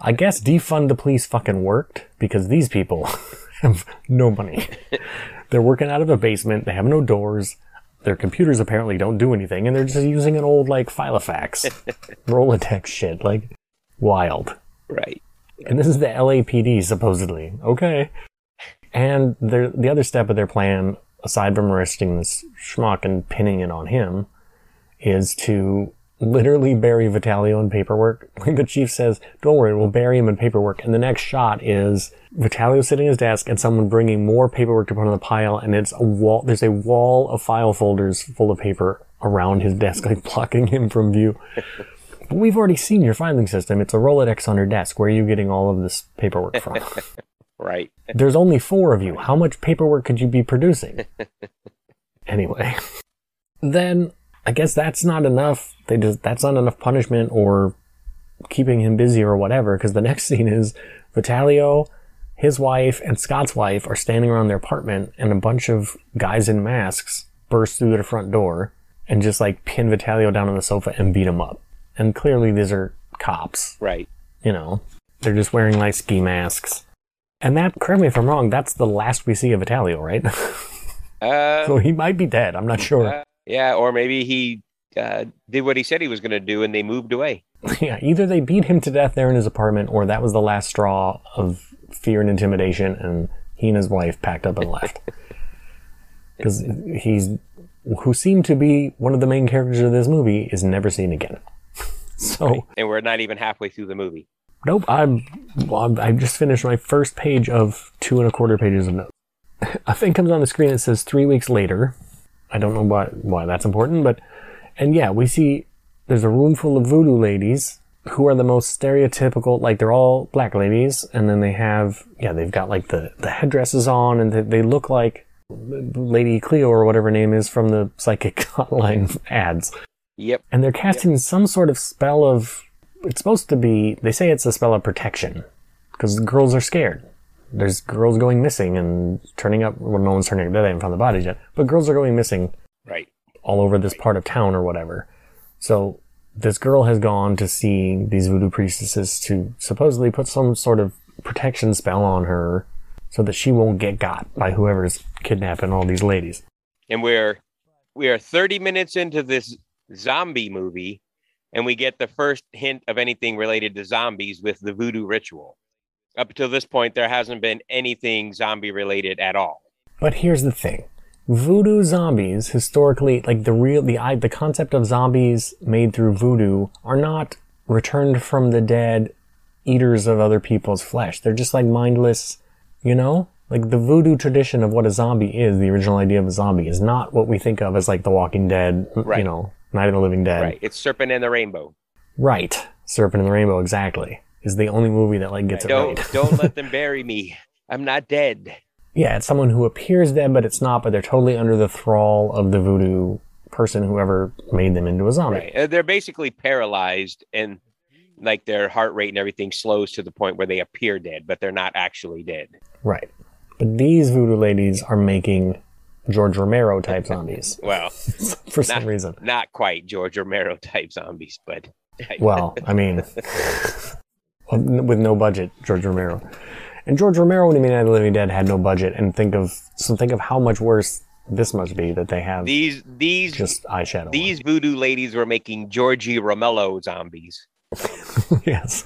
C: I guess defund the police fucking worked because these people have no money. they're working out of a basement. They have no doors. Their computers apparently don't do anything, and they're just using an old like Filofax Rolodex shit. Like wild.
A: Right.
C: And this is the LAPD, supposedly. Okay. And the other step of their plan, aside from arresting this schmuck and pinning it on him, is to literally bury Vitalio in paperwork. The chief says, don't worry, we'll bury him in paperwork. And the next shot is Vitalio sitting at his desk and someone bringing more paperwork to put on the pile. And it's a wall, there's a wall of file folders full of paper around his desk, like blocking him from view. But we've already seen your filing system. It's a Rolodex on your desk. Where are you getting all of this paperwork from?
A: Right.
C: There's only four of you. How much paperwork could you be producing? Anyway, then I guess that's not enough. They just that's not enough punishment or keeping him busy or whatever. Because the next scene is Vitalio, his wife, and Scott's wife are standing around their apartment, and a bunch of guys in masks burst through their front door and just like pin Vitalio down on the sofa and beat him up. And clearly these are cops
A: Right.
C: you know, they're just wearing like ski masks. And that, correct me if I'm wrong, that's the last we see of Vitalio, right?
A: Uh,
C: so he might be dead. I'm not sure.
A: uh, yeah, or maybe he uh, did what he said he was going to do, and they moved away.
C: yeah, either they beat him to death there in his apartment, or that was the last straw of fear and intimidation, and he and his wife packed up and left. Because he's, who seemed to be one of the main characters of this movie, is never seen again. So,
A: And we're not even halfway through the movie.
C: Nope, I'm, well, I just finished my first page of two and a quarter pages of notes. A thing comes on the screen that says three weeks later. I don't know why, why that's important, but, and yeah, we see there's a room full of voodoo ladies who are the most stereotypical like they're all black ladies and then they have yeah they've got like the the headdresses on and they, they look like lady cleo or whatever her name is from the psychic hotline ads
A: Yep.
C: and they're casting some sort of spell of it's supposed to be they say it's a spell of protection because girls are scared there's girls going missing and turning up well no one's turning up they haven't found the bodies yet but girls are going missing
A: Right.
C: all over this part of town or whatever. So this girl has gone to see these voodoo priestesses to supposedly put some sort of protection spell on her so that she won't get got by whoever's kidnapping all these ladies.
A: And we're we are 30 minutes into this zombie movie, and we get the first hint of anything related to zombies with the voodoo ritual. Up until this point, there hasn't been anything zombie related at all.
C: But here's the thing. Voodoo zombies historically like the real the the concept of zombies made through voodoo are not returned from the dead eaters of other people's flesh. They're just like mindless, you know? Like the voodoo tradition of what a zombie is, the original idea of a zombie is not what we think of as like The Walking Dead, you know, Night of the Living Dead.
A: Right. It's Serpent and the Rainbow.
C: Right. Serpent and the Rainbow exactly. Is the only movie that like gets it
A: Don't
C: right.
A: don't let them bury me. I'm not dead.
C: Yeah, it's someone who appears dead, but it's not, but they're totally under the thrall of the voodoo person, whoever made them into a zombie.
A: Right. Uh, They're basically paralyzed and like their heart rate and everything slows to the point where they appear dead, but they're not actually dead.
C: Right. But these voodoo ladies are making George Romero type zombies
A: Well,
C: for some
A: Nah.
C: reason.
A: not quite George Romero type zombies, but
C: Well, I mean, um, with no budget, George Romero. And George Romero, when he made Night of the Living Dead, had no budget. And think of so think of how much worse this must be that they have
A: these these
C: just eyeshadow. on.
A: these voodoo ladies were making Georgie Romello zombies.
C: yes,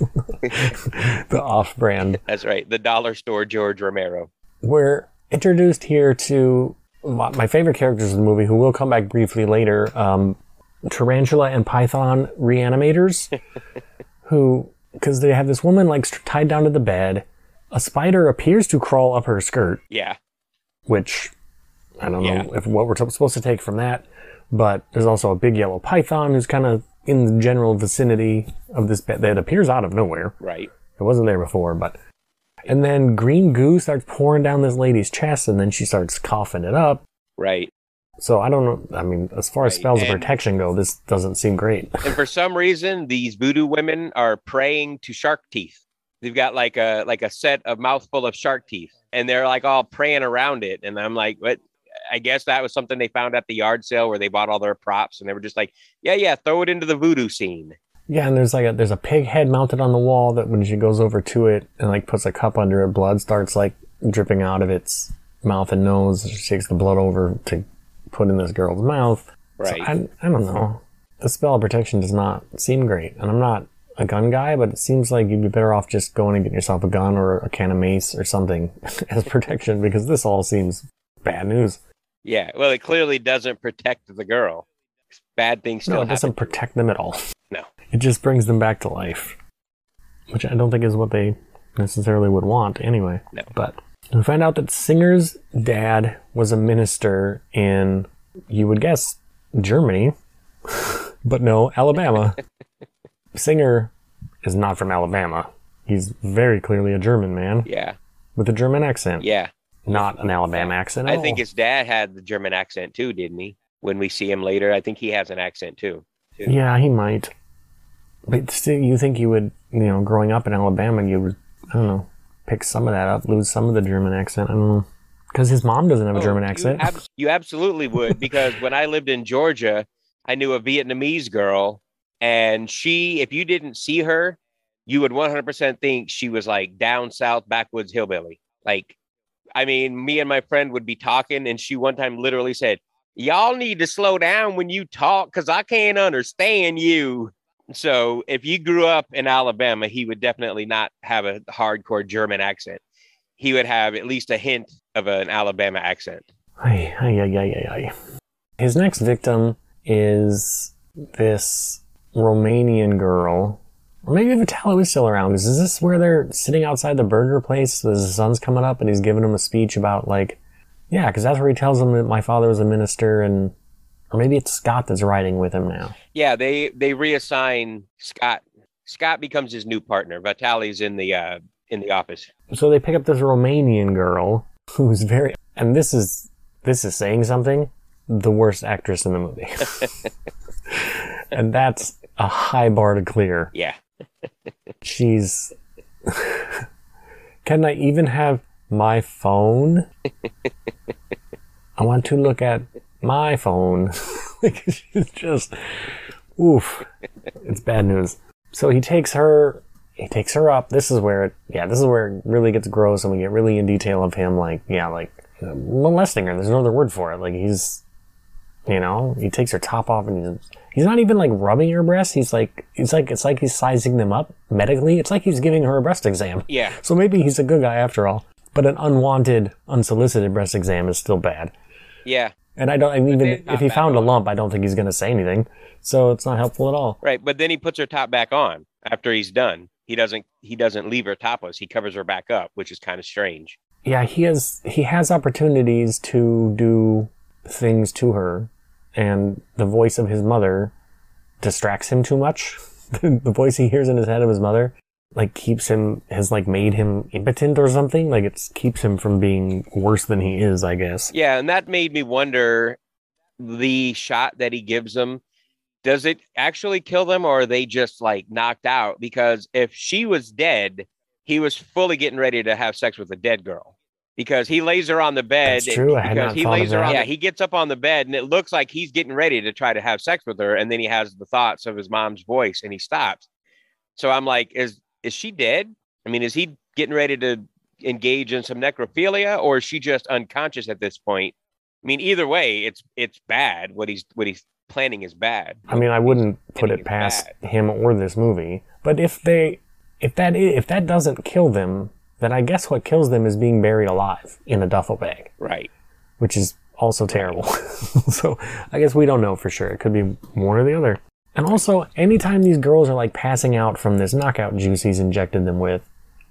C: the off-brand.
A: That's right, the dollar store George Romero.
C: We're introduced here to my my favorite characters in the movie, who will come back briefly later. Um, tarantula and python reanimators, who because they have this woman like tied down to the bed. A spider appears to crawl up her skirt,
A: Yeah,
C: which I don't
A: Yeah.
C: know if what we're t- supposed to take from that. But there's also a big yellow python who's kind of in the general vicinity of this bed that appears out of nowhere.
A: right.
C: It wasn't there before, but. And then green goo starts pouring down this lady's chest, and then she starts coughing it up.
A: Right.
C: So I don't know. I mean, as far as
A: Right,
C: spells of protection go, this doesn't seem great.
A: And for some reason, these voodoo women are praying to shark teeth. They've got like a like a set of mouthful of shark teeth, and they're like all praying around it. And I'm like, what? I guess that was something they found at the yard sale where they bought all their props, and they were just like, yeah, yeah, throw it into the voodoo scene.
C: Yeah, and there's like a there's a pig head mounted on the wall that when she goes over to it and like puts a cup under it, blood starts like dripping out of its mouth and nose. She takes the blood over to put in this girl's mouth. So
A: Right.
C: I, I don't know. The spell of protection does not seem great, and I'm not a gun guy, but it seems like you'd be better off just going and getting yourself a gun or a can of mace or something as protection because this all seems bad news.
A: Yeah. Well, it clearly doesn't protect the girl. Bad things still
C: No, it
A: happen.
C: doesn't protect them at all.
A: No.
C: It just brings them back to life, which I don't think is what they necessarily would want anyway.
A: No.
C: But we find out that Singer's dad was a minister in, you would guess, Germany, but no, Alabama. Singer is not from Alabama. He's very clearly a German man
A: Yeah.
C: with a German accent,
A: Yeah.
C: not an Alabama accent. At
A: I think
C: all.
A: his dad had the German accent too, didn't he? When we see him later, I think he has an accent too.
C: Yeah, he might. But still, you think you would, you know, growing up in Alabama, you would, I don't know, pick some of that up, lose some of the German accent. I don't know. Because his mom doesn't have a
A: Oh,
C: German
A: you
C: accent.
A: ab- you absolutely would, because when I lived in Georgia, I knew a Vietnamese girl, and she, if you didn't see her, you would 100% think she was like down south backwoods hillbilly. Like, I mean, me and my friend would be talking, and she one time literally said, Y'all need to slow down when you talk because I can't understand you. So if you grew up in Alabama, he would definitely not have a hardcore German accent. He would have at least a hint of an Alabama accent.
C: Ay, ay, ay, ay, ay, ay. His next victim is this Romanian girl. Or maybe Vitalio is still around. Is this where they're sitting outside the burger place? The sun's coming up and he's giving him a speech about, like, yeah, because that's where he tells him that my father was a minister and. Or maybe it's Scott that's riding with him now.
A: Yeah, they they reassign Scott Scott becomes his new partner. Vitali's in the uh, in the office.
C: So they pick up this Romanian girl who's very, and this is this is saying something. The worst actress in the movie, and that's a high bar to clear.
A: Yeah.
C: She's. Can I even have my phone? I want to look at my phone. like she's just, oof, it's bad news. So he takes her, he takes her up. This is where it, yeah, this is where it really gets gross, and we get really in detail of him, like, yeah, like molesting her. There's no other word for it. Like he's, you know, he takes her top off, and he's, he's not even like rubbing her breasts. He's like, it's like, it's like he's sizing them up medically. It's like he's giving her a breast exam.
A: Yeah.
C: So maybe he's a good guy after all. But an unwanted, unsolicited breast exam is still bad.
A: Yeah.
C: And I don't, and even if he found a lump, I don't think he's going to say anything. So it's not helpful at all.
A: Right. But then he puts her top back on after he's done. He doesn't he doesn't leave her topless. He covers her back up, which is kind of strange.
C: Yeah, he has, he has opportunities to do things to her, and the voice of his mother distracts him too much. the voice he hears in his head of his mother, like, keeps him, has like made him impotent or something. Like, it keeps him from being worse than he is, I guess.
A: Yeah, and that made me wonder the shot that he gives them does it actually kill them or are they just like knocked out because if she was dead he was fully getting ready to have sex with a dead girl because he lays her on the bed
C: That's true. I had
A: because
C: not
A: he lays her on yeah he gets up on the bed and it looks like he's getting ready to try to have sex with her and then he has the thoughts of his mom's voice and he stops so i'm like is is she dead i mean is he getting ready to engage in some necrophilia or is she just unconscious at this point I mean, either way, it's it's bad. What he's what he's planning is bad.
C: I mean, I wouldn't put it past
A: bad.
C: him or this movie. But if they, if that, if that doesn't kill them, then I guess what kills them is being buried alive in a duffel bag,
A: Right.
C: which is also terrible. so I guess we don't know for sure. It could be one or the other. And also, anytime these girls are like passing out from this knockout juice he's injected them with,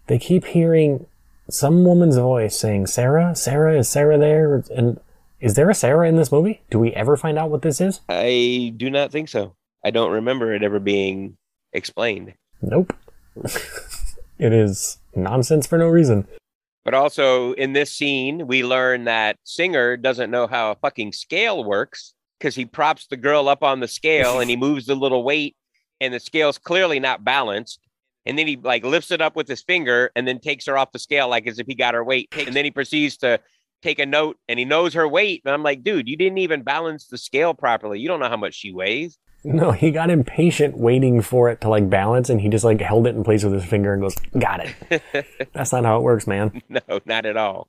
C: they keep hearing some woman's voice saying, "Sarah, Sarah, is Sarah there?" And is there a Sarah in this movie? Do we ever find out what this is?
A: I do not think so. I don't remember it ever being explained.
C: Nope. it is nonsense for no reason.
A: But also in this scene, we learn that Singer doesn't know how a fucking scale works because he props the girl up on the scale and he moves the little weight, and the scale's clearly not balanced. And then he like lifts it up with his finger and then takes her off the scale like as if he got her weight. And then he proceeds to take a note and he knows her weight. And I'm like, dude, you didn't even balance the scale properly. You don't know how much she weighs.
C: No, he got impatient waiting for it to like balance and he just like held it in place with his finger and goes, Got it. That's not how it works, man.
A: No, not at all.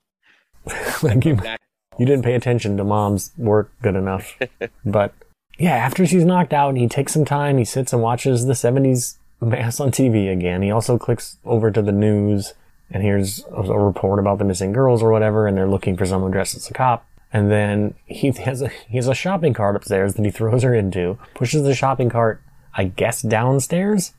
C: like you,
A: Not-
C: you didn't pay attention to mom's work good enough. but yeah, after she's knocked out, he takes some time, he sits and watches the 70s mass on TV again. He also clicks over to the news and hears a, a report about the missing girls or whatever, and they're looking for someone dressed as a cop. And then he has a he has a shopping cart upstairs that he throws her into, pushes the shopping cart, I guess, downstairs.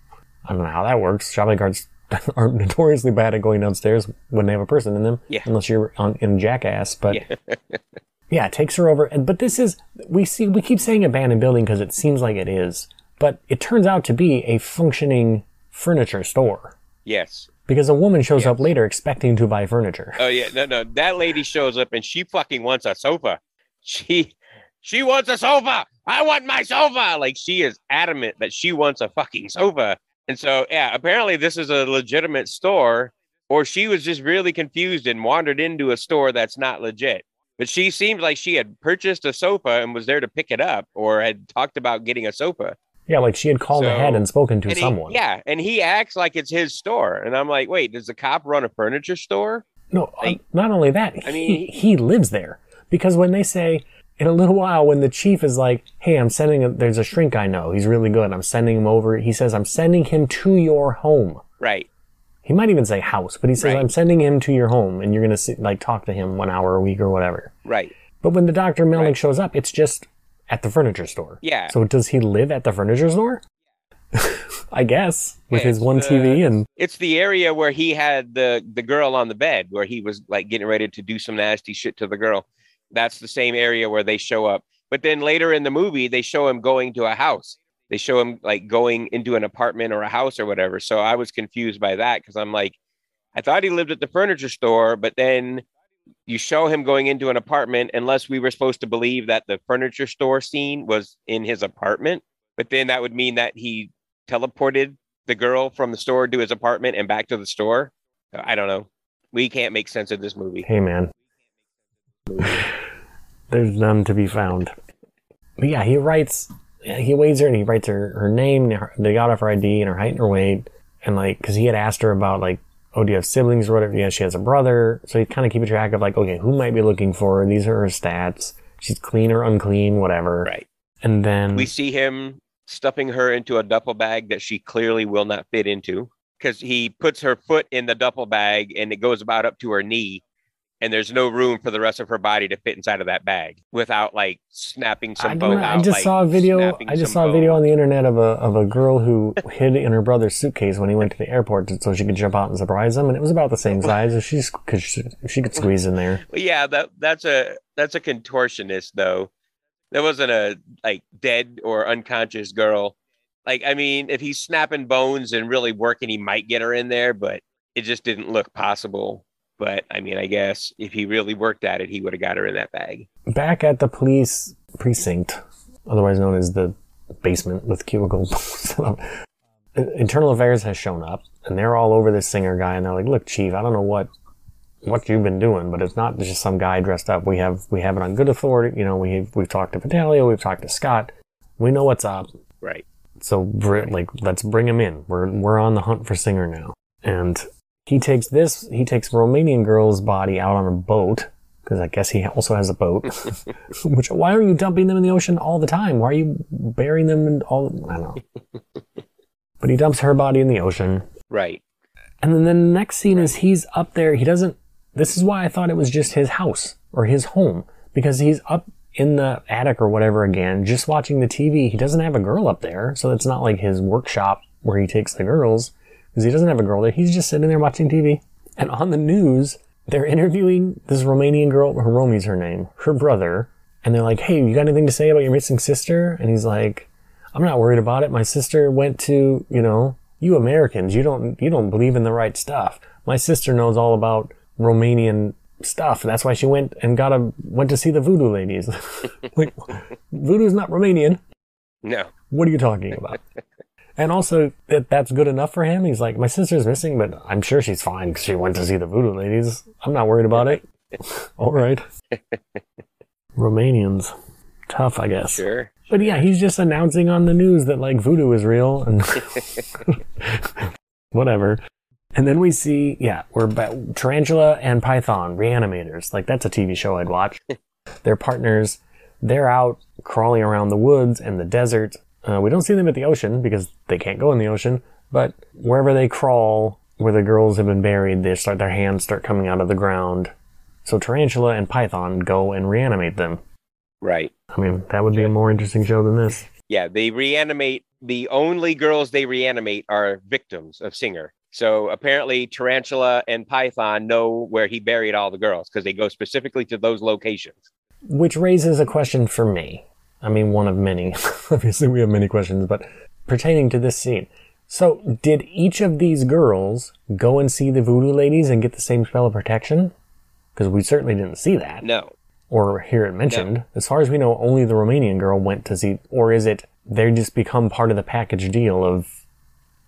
C: I don't know how that works. Shopping carts are notoriously bad at going downstairs when they have a person in them,
A: Yeah.
C: unless you're on in Jackass. But
A: Yeah.
C: yeah, it takes her over. And but this is we see we keep saying abandoned building because it seems like it is, but it turns out to be a functioning furniture store
A: Yes.
C: because a woman shows up later expecting to buy furniture.
A: Oh yeah, no, no. That lady shows up and she fucking wants a sofa. She she wants a sofa. I want my sofa. Like she is adamant that she wants a fucking sofa. And so yeah, apparently this is a legitimate store, or she was just really confused and wandered into a store that's not legit. But she seemed like she had purchased a sofa and was there to pick it up, or had talked about getting a sofa.
C: Yeah, like she had called
A: So-
C: ahead and spoken to
A: And he-
C: someone.
A: yeah, and he acts like it's his store, and I'm like, wait, does the cop run a furniture store?
C: No,
A: Like-
C: not only that,
A: I
C: he,
A: mean-
C: he lives there because when they say in a little while, when the chief is like, "Hey, I'm sending a, there's a shrink I know, he's really good. I'm sending him over." He says, "I'm sending him to your home."
A: Right.
C: He might even say house, but he says,
A: Right.
C: "I'm sending him to your home, and you're gonna like talk to him one hour a week or whatever."
A: Right.
C: But when the Dr. Melnick
A: Right.
C: shows up, it's just at the furniture store.
A: Yeah.
C: So does he live at the furniture store? I guess with
A: Yeah,
C: his one
A: the-
C: TV and
A: It's the area where he had the the girl on the bed, where he was like getting ready to do some nasty shit to the girl. That's the same area where they show up. But then later in the movie, they show him going to a house. they show him like going into an apartment or a house or whatever. So I was confused by that because I'm like, I thought he lived at the furniture store, but then you show him going into an apartment unless we were supposed to believe that the furniture store scene was in his apartment. But then that would mean that he teleported the girl from the store to his apartment and back to the store. I don't know. We can't make sense of this movie.
C: Hey, man. There's none to be found. But yeah, he writes, he weighs her and he writes her, her name, her- the got off her ID and her height and her weight. And like, cause he had asked her about like, oh, do you have siblings or whatever? Yeah, she has a brother. So he's kind of keeping track of like, okay, who might be looking for her? These are her stats. She's clean or unclean, whatever.
A: Right.
C: And then
A: We see him stuffing her into a duffel bag that she clearly will not fit into because he puts her foot in the duffel bag and it goes about up to her knee. And there's no room for the rest of her body to fit inside of that bag without like snapping some
C: I,
A: bone out.
C: I just
A: like,
C: saw a video. I just saw a video
A: bone.
C: on the internet of a of a girl who hid in her brother's suitcase when he went to the airport so she could jump out and surprise him, and it was about the same size. So she's cause she, she could squeeze in there.
A: Well, yeah, that that's a that's a contortionist though. That wasn't a like dead or unconscious girl. Like I mean, if he's snapping bones and really working, he might get her in there, but it just didn't look possible. But I mean, I guess if he really worked at it, he would have got her in that bag.
C: Back at the police precinct, otherwise known as the basement with cubicles. Internal Affairs has shown up, and they're all over this singer guy, and they're like, "Look, Chief, I don't know what what you've been doing, but it's not just some guy dressed up. We have we have it on good authority. You know, we we've talked to Vitalio, we've talked to Scott. We know what's up.
A: Right.
C: So like, let's bring him in. We're we're on the hunt for Singer now, and he takes this. He takes Romanian girl's body out on a boat because I guess he also has a boat. Which why are you dumping them in the ocean all the time? Why are you burying them in all? I don't know. but he dumps her body in the ocean,
A: Right.
C: and then the next scene is he's up there. He doesn't. This is why I thought it was just his house or his home because he's up in the attic or whatever again, just watching the TV. He doesn't have a girl up there, so it's not like his workshop where he takes the girls because he doesn't have a girl there. He's just sitting there watching TV. And on the news, they're interviewing this Romanian girl. Her Romi's her name. Her brother. And they're like, "Hey, you got anything to say about your missing sister?" And he's like, "I'm not worried about it. My sister went to, you know, you Americans, you don't you don't believe in the right stuff. My sister knows all about Romanian stuff. That's why she went and got a went to see the voodoo ladies. like voodoo's not Romanian.
A: No.
C: What are you talking about? and also that that's good enough for him. He's like, my sister's missing, but I'm sure she's fine because she went to see the voodoo ladies. I'm not worried about it. all right. Romanians, tough, I guess.
A: Sure.
C: But yeah, he's just announcing on the news that like voodoo is real and whatever. And then we see, yeah, we're back, Tarantula and Python, reanimators. Like that's a TV show I'd watch. They're partners. They're out crawling around the woods and the desert. Uh, we don't see them at the ocean because they can't go in the ocean. But wherever they crawl, where the girls have been buried, they start their hands start coming out of the ground. So Tarantula and Python go and reanimate them.
A: Right.
C: I mean, that would be a more interesting show than this.
A: Yeah, they reanimate. The only girls they reanimate are victims of Singer. So apparently, Tarantula and Python know where he buried all the girls because they go specifically to those locations.
C: Which raises a question for me. I mean, one of many. Obviously, we have many questions, but pertaining to this scene. So, did each of these girls go and see the voodoo ladies and get the same spell of protection? Because we certainly didn't see that
A: No,
C: or hear it mentioned. As far as we know, only the Romanian girl went to see, or is it they just become part of the package deal of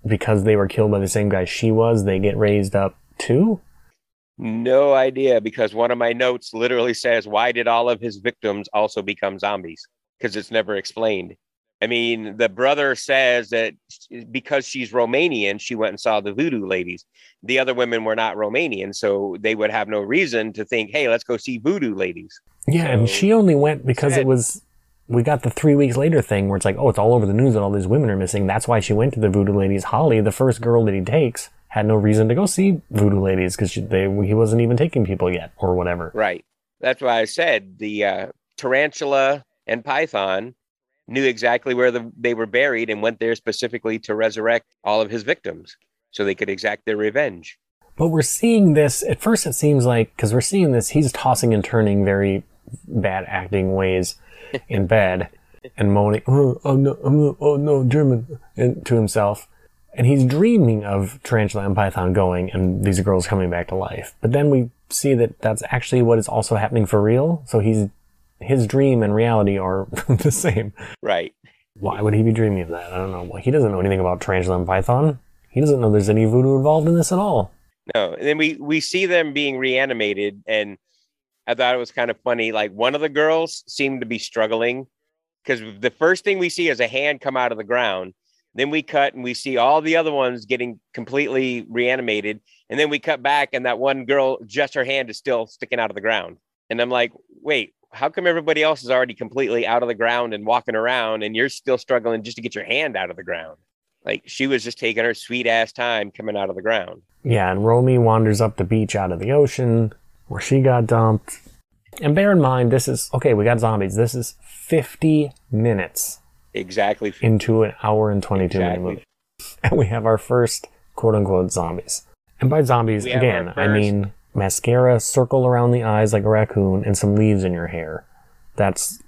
C: because they were killed by the same guy she was, they get raised up too?
A: no idea because one of my notes literally says, Why did all of his victims also become zombies? Because it's never explained. I mean, the brother says that because she's Romanian, she went and saw the voodoo ladies. The other women were not Romanian, so they would have no reason to think, hey, let's go see voodoo ladies.
C: Yeah, and she only went because it was. We got the three weeks later thing where it's like, oh, it's all over the news that all these women are missing. That's why she went to the voodoo ladies. Holly, the first girl that he takes, had no reason to go see voodoo ladies because they he wasn't even taking people yet or whatever.
A: Right. That's why I said the uh, tarantula and python knew exactly where the, they were buried and went there specifically to resurrect all of his victims so they could exact their revenge.
C: But we're seeing this. At first, it seems like because we're seeing this, he's tossing and turning very bad acting ways in bed, and moaning, oh, oh no, oh no, oh no, German, and to himself. And he's dreaming of Tarantula and Python going and these girls coming back to life. But then we see that that's actually what is also happening for real. So he's, his dream and reality are the same.
A: Right.
C: Why would he be dreaming of that? I don't know. Well, he doesn't know anything about Tarantula and Python. He doesn't know there's any voodoo involved in this at all.
A: No. And then we we see them being reanimated, and I thought it was kind of funny. Like one of the girls seemed to be struggling because the first thing we see is a hand come out of the ground. Then we cut and we see all the other ones getting completely reanimated. And then we cut back, and that one girl, just her hand is still sticking out of the ground. And I'm like, wait, how come everybody else is already completely out of the ground and walking around, and you're still struggling just to get your hand out of the ground? Like she was just taking her sweet ass time coming out of the ground.
C: Yeah, and Romy wanders up the beach out of the ocean where she got dumped. And bear in mind, this is okay, we got zombies. This is 50 minutes
A: Exactly.
C: into an hour and 22 minute
A: Exactly.
C: movie. And we have our first quote unquote zombies. And by zombies,
A: We
C: again, I mean mascara, circle around the eyes like a raccoon, and some leaves in your hair. That's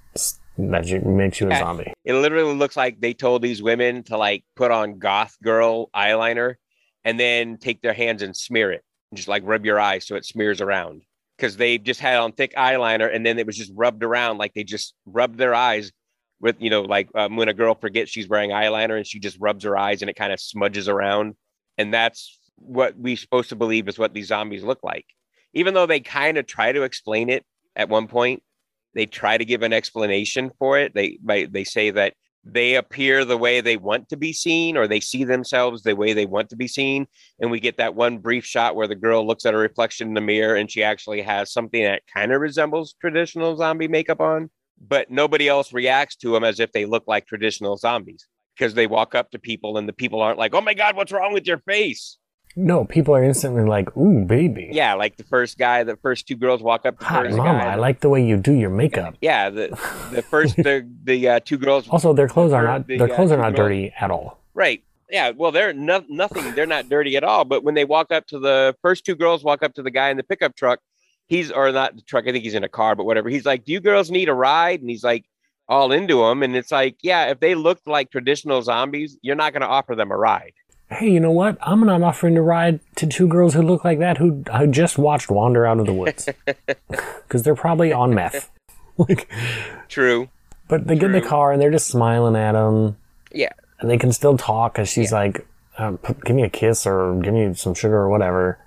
C: that makes you a zombie.
A: It literally looks like they told these women to like put on goth girl eyeliner and then take their hands and smear it. and Just like rub your eyes so it smears around. Because they just had on thick eyeliner and then it was just rubbed around like they just rubbed their eyes with, you know, like um, when a girl forgets she's wearing eyeliner and she just rubs her eyes and it kind of smudges around. And that's what we're supposed to believe is what these zombies look like. Even though they kind of try to explain it at one point, they try to give an explanation for it. They they, say that they appear the way they want to be seen or they see themselves the way they want to be seen and we get that one brief shot where the girl looks at her reflection in the mirror and she actually has something that kind of resembles traditional zombie makeup on but nobody else reacts to them as if they look like traditional zombies because they walk up to people and the people aren't like oh my god what's wrong with your face
C: No, people are instantly like, ooh, baby.
A: yeah like the first guy the first two girls walk up to the
C: Hi, mama,
A: guy
C: I like the way you do your makeup.
A: yeah the the first the the uh, two girls
C: Also, their clothes are not
A: the,
C: their
A: uh,
C: clothes are not
A: girl-
C: dirty at all.
A: Right. Yeah. Well, they're no, nothing. They're not dirty at all. But when they walk up to the first two girls, walk up to the guy in the pickup truck. He's or not the truck. I think he's in a car, but whatever. He's like, "Do you girls need a ride?" And he's like, all into them. And it's like, yeah, if they looked like traditional zombies, you're not going to offer them a ride.
C: Hey, you know what? I'm not offering to ride to two girls who look like that who I just watched wander out of the woods because they're probably on meth. like,
A: True.
C: but they get in the car and they're just smiling at him.
A: Yeah.
C: and they can still talk because she's like, uh, p- "Give me a kiss or give me some sugar or whatever,"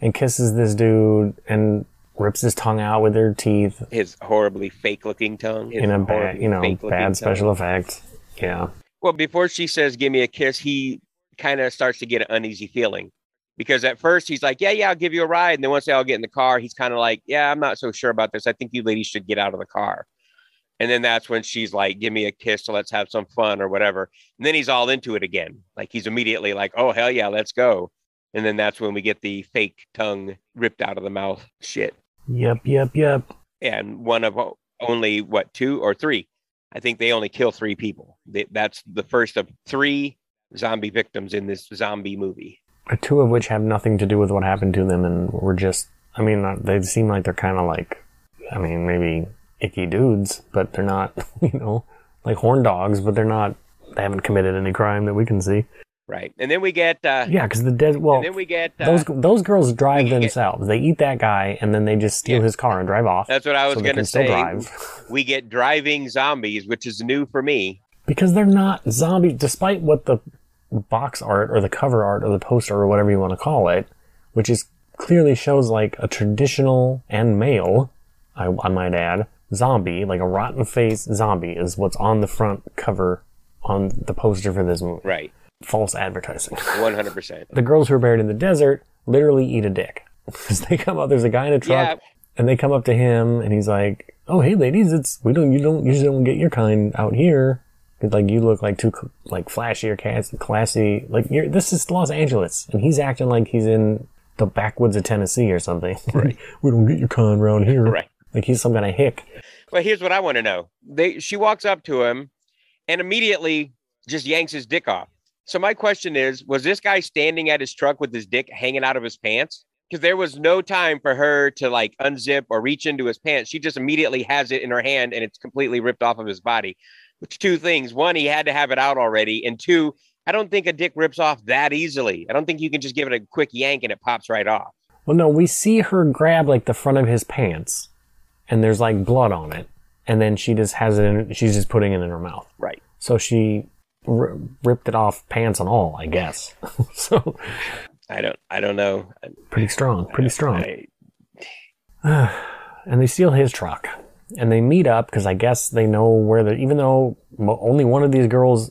C: and kisses this dude and rips his tongue out with her teeth
A: His horribly fake looking tongue. his
C: in a bad,
A: horribly
C: you know,
A: fake-looking
C: bad
A: tongue.
C: special effect. Yeah,
A: Well, before she says, give me a kiss, he kind of starts to get an uneasy feeling because at first he's like, yeah, yeah, I'll give you a ride. And then once they all get in the car, he's kind of like, yeah, I'm not so sure about this. I think you ladies should get out of the car. And then that's when she's like, give me a kiss. So let's have some fun or whatever. And then he's all into it again. Like he's immediately like, oh, hell yeah, let's go. And then that's when we get the fake tongue ripped out of the mouth shit.
C: yep, yep, yep.
A: And one of only what, two or three? I think they only kill three people. That's the first of three zombie victims in this zombie movie.
C: Two of which have nothing to do with what happened to them, and were just. I mean, uh, they seem like they're kind of like. I mean, maybe icky dudes, but they're not. You know, like horn dogs, but they're not. They haven't committed any crime that we can see.
A: Right. And then we get, uh,
C: Yeah, because the dead. Well,
A: and then we get, uh,
C: those those girls drive
A: can get-
C: themselves. They eat that guy, and then they just steal
A: Yeah.
C: his car and drive off.
A: that's what I was
C: so
A: going to
C: still
A: say.
C: drive.
A: We get driving zombies, which is new for me.
C: because they're not zombies, despite what the box art or the cover art or the poster or whatever you want to call it, which is clearly shows like a traditional and male, I, I might add, zombie, like a rotten face zombie, is what's on the front cover on the poster for this movie.
A: Right.
C: False advertising.
A: 100%.
C: the girls who are buried in the desert literally eat a dick. Because they come up, there's a guy in a truck,
A: Yeah.
C: and they come up to him, and he's like, "Oh, hey, ladies, it's we don't you don't usually don't get your kind out here. Like you look like too cl- like flashy or classy, classy. Like you're this is Los Angeles, and he's acting like he's in the backwoods of Tennessee or something. Right. we don't get your con around here.
A: Right.
C: Like he's some kind of hick.
A: Well, here's what I want to know. They she walks up to him and immediately just yanks his dick off. So my question is, was this guy standing at his truck with his dick hanging out of his pants? because there was no time for her to like unzip or reach into his pants. She just immediately has it in her hand and it's completely ripped off of his body. Which two things: one, he had to have it out already, and two, I don't think a dick rips off that easily. I don't think you can just give it a quick yank and it pops right off.
C: Well, no, we see her grab like the front of his pants, and there's like blood on it, and then she just has it in. She's just putting it in her mouth.
A: Right.
C: So she r- ripped it off, pants and all, I guess. so
A: I don't. I don't know.
C: pretty strong, pretty strong.
A: I-
C: and they steal his truck and they meet up because I guess they know where the even though mo- only one of these girls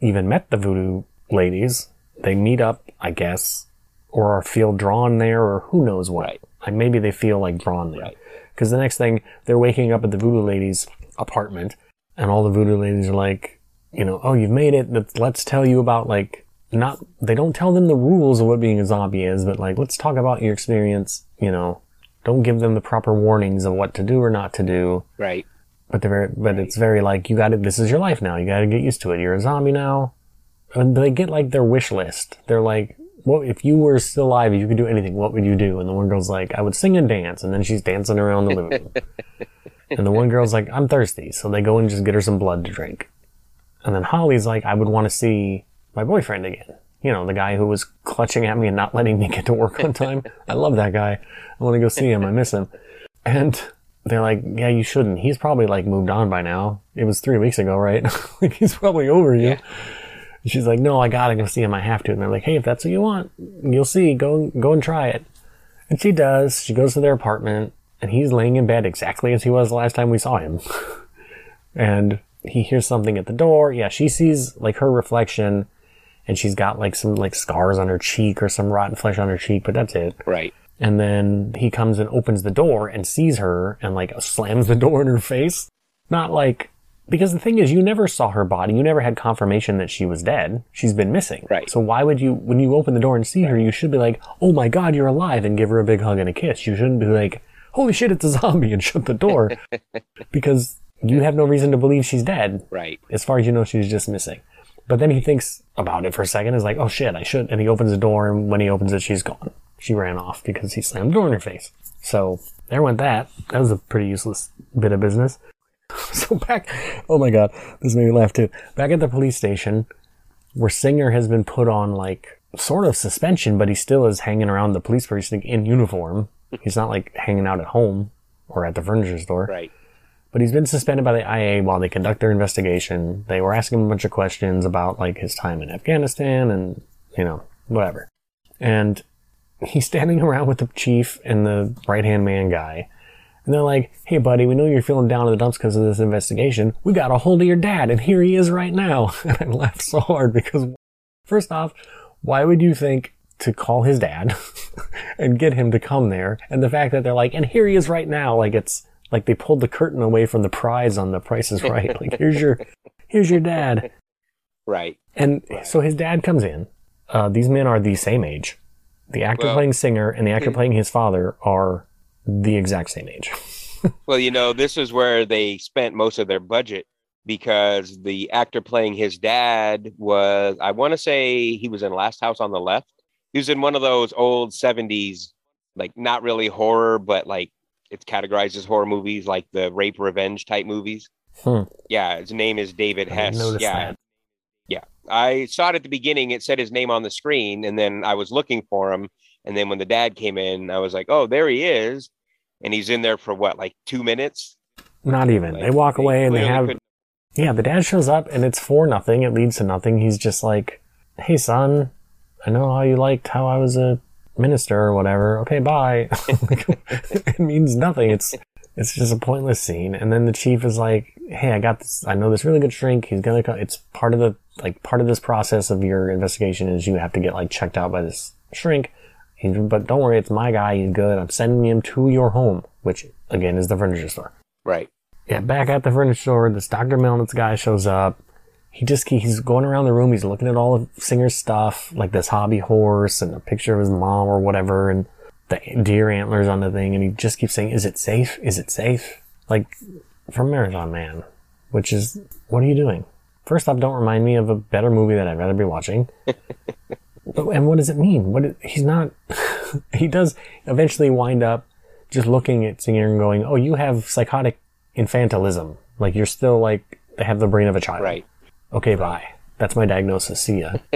C: even met the voodoo ladies, they meet up, I guess, or are feel drawn there, or who knows what.
A: Right.
C: Like maybe they feel like drawn there.
A: Right.
C: Because the next thing they're waking up at the voodoo ladies' apartment, and all the voodoo ladies are like, you know, oh, you've made it. Let's tell you about like not. They don't tell them the rules of what being a zombie is, but like, let's talk about your experience. You know, don't give them the proper warnings of what to do or not to do.
A: right.
C: But they're very, but it's very like you got to. This is your life now. You got to get used to it. You're a zombie now. And they get like their wish list. They're like, "What if you were still alive? You could do anything. What would you do?" And the one girl's like, "I would sing and dance." And then she's dancing around the living room. and the one girl's like, "I'm thirsty," so they go and just get her some blood to drink. And then Holly's like, "I would want to see my boyfriend again." You know, the guy who was clutching at me and not letting me get to work on time. I love that guy. I want to go see him. I miss him. And they're like, yeah, you shouldn't. He's probably like moved on by now. It was three weeks ago, right? like he's probably over you.
A: Yeah.
C: She's like, no, I gotta go see him. I have to. And they're like, hey, if that's what you want, you'll see. Go, go and try it. And she does. She goes to their apartment and he's laying in bed exactly as he was the last time we saw him. and he hears something at the door. Yeah, she sees like her reflection and she's got like some like scars on her cheek or some rotten flesh on her cheek, but that's it.
A: Right.
C: And then he comes and opens the door and sees her and like slams the door in her face. Not like, because the thing is, you never saw her body. You never had confirmation that she was dead. She's been missing.
A: Right.
C: So why would you, when you open the door and see her, you should be like, oh my god, you're alive and give her a big hug and a kiss. You shouldn't be like, holy shit, it's a zombie and shut the door. because you have no reason to believe she's dead.
A: Right.
C: As far as you know, she's just missing. But then he thinks about it for a second. Is like, oh shit, I should. And he opens the door, and when he opens it, she's gone. She ran off because he slammed the door in her face. So there went that. That was a pretty useless bit of business. So back, oh my god, this made me laugh too. Back at the police station, where Singer has been put on like sort of suspension, but he still is hanging around the police precinct in uniform. He's not like hanging out at home or at the furniture store.
A: Right.
C: But he's been suspended by the IA while they conduct their investigation. They were asking him a bunch of questions about like his time in Afghanistan and, you know, whatever. And he's standing around with the chief and the right hand man guy. And they're like, hey buddy, we know you're feeling down in the dumps because of this investigation. We got a hold of your dad and here he is right now. And I laughed so hard because first off, why would you think to call his dad and get him to come there? And the fact that they're like, and here he is right now, like it's like they pulled the curtain away from the prize on the Price is Right. Like here's your, here's your dad.
A: Right.
C: And so his dad comes in. Uh, these men are the same age. The actor
A: Well-
C: playing Singer and the actor playing his father are the exact same age.
A: Well, you know, this is where they spent most of their budget because the actor playing his dad was, I want to say he was in Last House on the Left. He was in one of those old 70s, like not really horror, but like it's categorized as horror movies, like the rape revenge type movies.
C: Hmm.
A: Yeah, his name is David
C: I
A: Hess. Yeah.
C: that.
A: Yeah. I saw it at the beginning. It said his name on the screen, and then I was looking for him. And then when the dad came in, I was like, oh, there he is. And he's in there for what, like two minutes?
C: Not even.
A: Like,
C: they walk away and they have.
A: couldn't-
C: Yeah, the dad shows up and it's for nothing. It leads to nothing. He's just like, hey, son, I know how you liked how I was a minister or whatever. Okay, bye. It means nothing. It's. It's just a pointless scene, and then the chief is like, "Hey, I got this. I know this really good shrink. He's gonna. Co- it's part of the like part of this process of your investigation is you have to get like checked out by this shrink. He's, but don't worry, it's my guy. He's good. I'm sending him to your home, which again is the furniture store.
A: Right.
C: Yeah, back at the furniture store, this Dr. Melnitz guy shows up. He just he's going around the room. He's looking at all of Singer's stuff, like this hobby horse and a picture of his mom or whatever, and the deer antlers on the thing. And he just keeps saying, "Is it safe? Is it safe?" Like from Marathon Man, which is what are you doing? First off, don't remind me of a better movie that I'd rather be watching. But, and what does it mean? What, he's not, he does eventually wind up just looking at Singer and going, oh, you have psychotic infantilism. Like you're still like, they have the brain of a child.
D: Right.
C: Okay, bye. That's my diagnosis. See ya.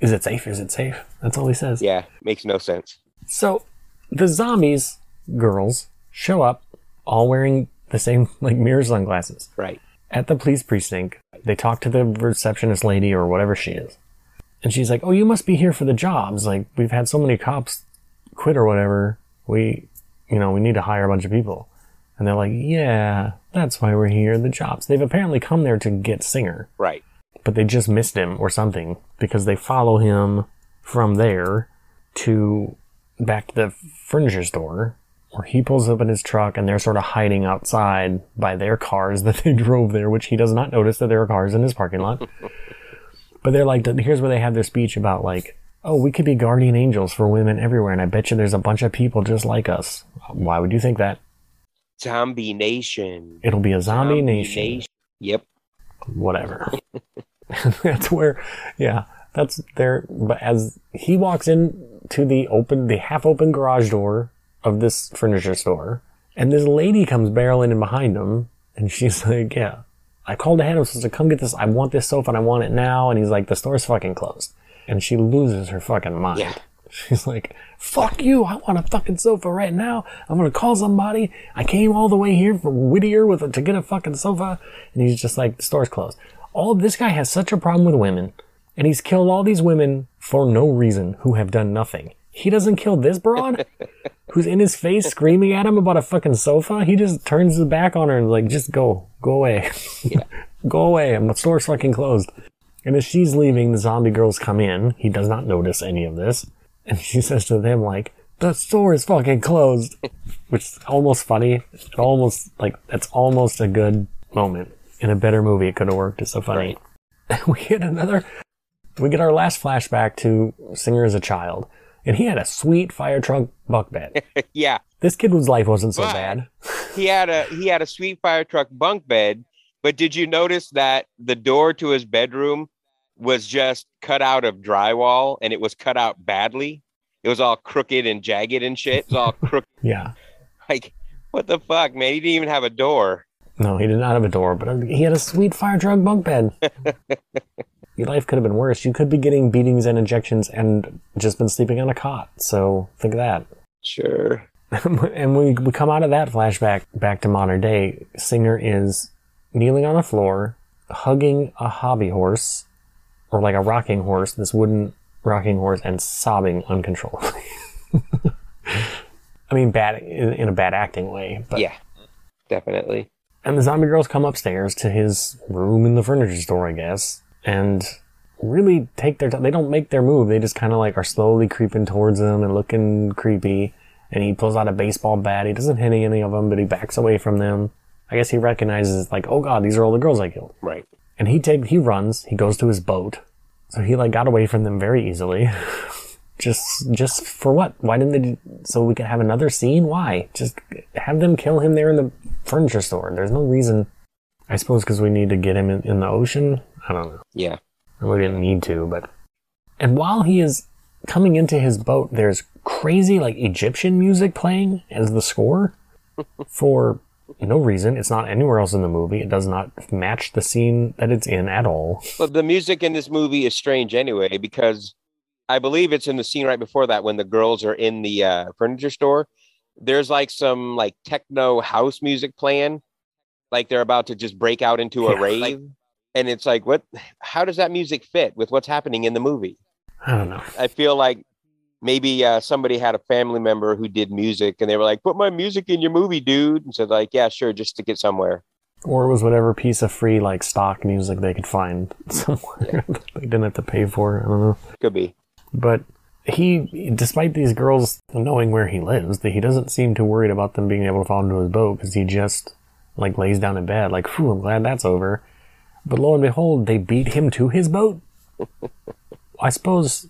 C: Is it safe? Is it safe? That's all he says.
D: Yeah. Makes no sense.
C: So the zombies girls show up all wearing the same like mirror sunglasses
D: Right.
C: at the police precinct. They talk to the receptionist lady or whatever she is. And she's like, "Oh, you must be here for the jobs. Like we've had so many cops quit or whatever. We, you know, we need to hire a bunch of people." And they're like, "Yeah, that's why we're here. The jobs." They've apparently come there to get Singer
D: Right.
C: but they just missed him or something because they follow him from there to back to the furniture store where he pulls up in his truck and they're sort of hiding outside by their cars that they drove there, which he does not notice that there are cars in his parking lot. but they're like, here's where they have their speech about like, oh, we could be guardian angels for women everywhere, and I bet you there's a bunch of people just like us. Why would you think that?
D: Zombie Nation.
C: It'll be a zombie, nation.
D: Yep.
C: whatever. that's where, yeah, that's there. But as he walks in to the open, the half open garage door of this furniture store, and this lady comes barreling in behind him, and she's like, yeah, I called ahead. I was supposed to come get this. I want this sofa and I want it now. And he's like, the store's fucking closed. And she loses her fucking mind.
D: Yeah.
C: She's like, fuck you. I want a fucking sofa right now. I'm going to call somebody. I came all the way here from Whittier with a, to get a fucking sofa. And he's just like, the store's closed. All this guy has such a problem with women. And he's killed all these women for no reason who have done nothing. He doesn't kill this broad who's in his face screaming at him about a fucking sofa. He just turns his back on her and like, just go, go away. go away. I'm the store's fucking closed. And as she's leaving, the zombie girls come in. He does not notice any of this. And she says to them, like, the store is fucking closed. Which is almost funny. It almost, like, that's almost a good moment. In a better movie, it could have worked. It's so funny. we get another, we get our last flashback to Singer as a child. And he had a sweet fire truck bunk bed.
D: yeah.
C: this kid whose life wasn't so
D: But-
C: bad.
D: He had a he had a sweet fire truck bunk bed, but did you notice that the door to his bedroom was just cut out of drywall and it was cut out badly? It was all crooked and jagged and shit. It was all crooked.
C: Yeah.
D: Like, what the fuck, man? He didn't even have a door.
C: No, he did not have a door, but he had a sweet fire drug bunk bed. Your life could have been worse. You could be getting beatings and injections and just been sleeping on a cot. So think of that.
D: Sure.
C: and we, we come out of that flashback back to modern day. Singer is kneeling on the floor, hugging a hobby horse, or like a rocking horse, this wooden rocking horse, and sobbing uncontrollably. I mean, bad in, in a bad acting way, but
D: Yeah. Definitely.
C: and the zombie girls come upstairs to his room in the furniture store, I guess, and really take their time. They don't make their move. They just kind of like are slowly creeping towards him and looking creepy. And he pulls out a baseball bat. He doesn't hit any of them, but he backs away from them. I guess he recognizes like, oh god, these are all the girls I killed.
D: Right.
C: And he take he runs. He goes to his boat. So he like got away from them very easily. just just for what? Why didn't they? So we could have another scene? Why? Just have them kill him there in the furniture store. There's no reason. I suppose because we need to get him in, in the ocean. I don't know.
D: Yeah.
C: We didn't need to, but. And while he is coming into his boat, there's crazy like Egyptian music playing as the score for no reason. It's not anywhere else in the movie. It does not match the scene that it's in at all.
D: But the music in this movie is strange anyway because I believe it's in the scene right before that when the girls are in the uh, furniture store. There's like some like techno house music playing, like they're about to just break out into a
C: Yeah,
D: rave,
C: like-
D: and it's like, what? How does that music fit with what's happening in the movie?
C: I don't know.
D: I feel like maybe uh, somebody had a family member who did music, and they were like, "Put my music in your movie, dude," and said like, "Yeah, sure, just stick it somewhere."
C: Or it was whatever piece of free like stock music they could find somewhere that they didn't have to pay for. I don't know.
D: Could be.
C: But he, despite these girls knowing where he lives, that he doesn't seem too worried about them being able to fall into his boat because he just like lays down in bed, like, "Phew, I'm glad that's over." But lo and behold, they beat him to his boat. I suppose,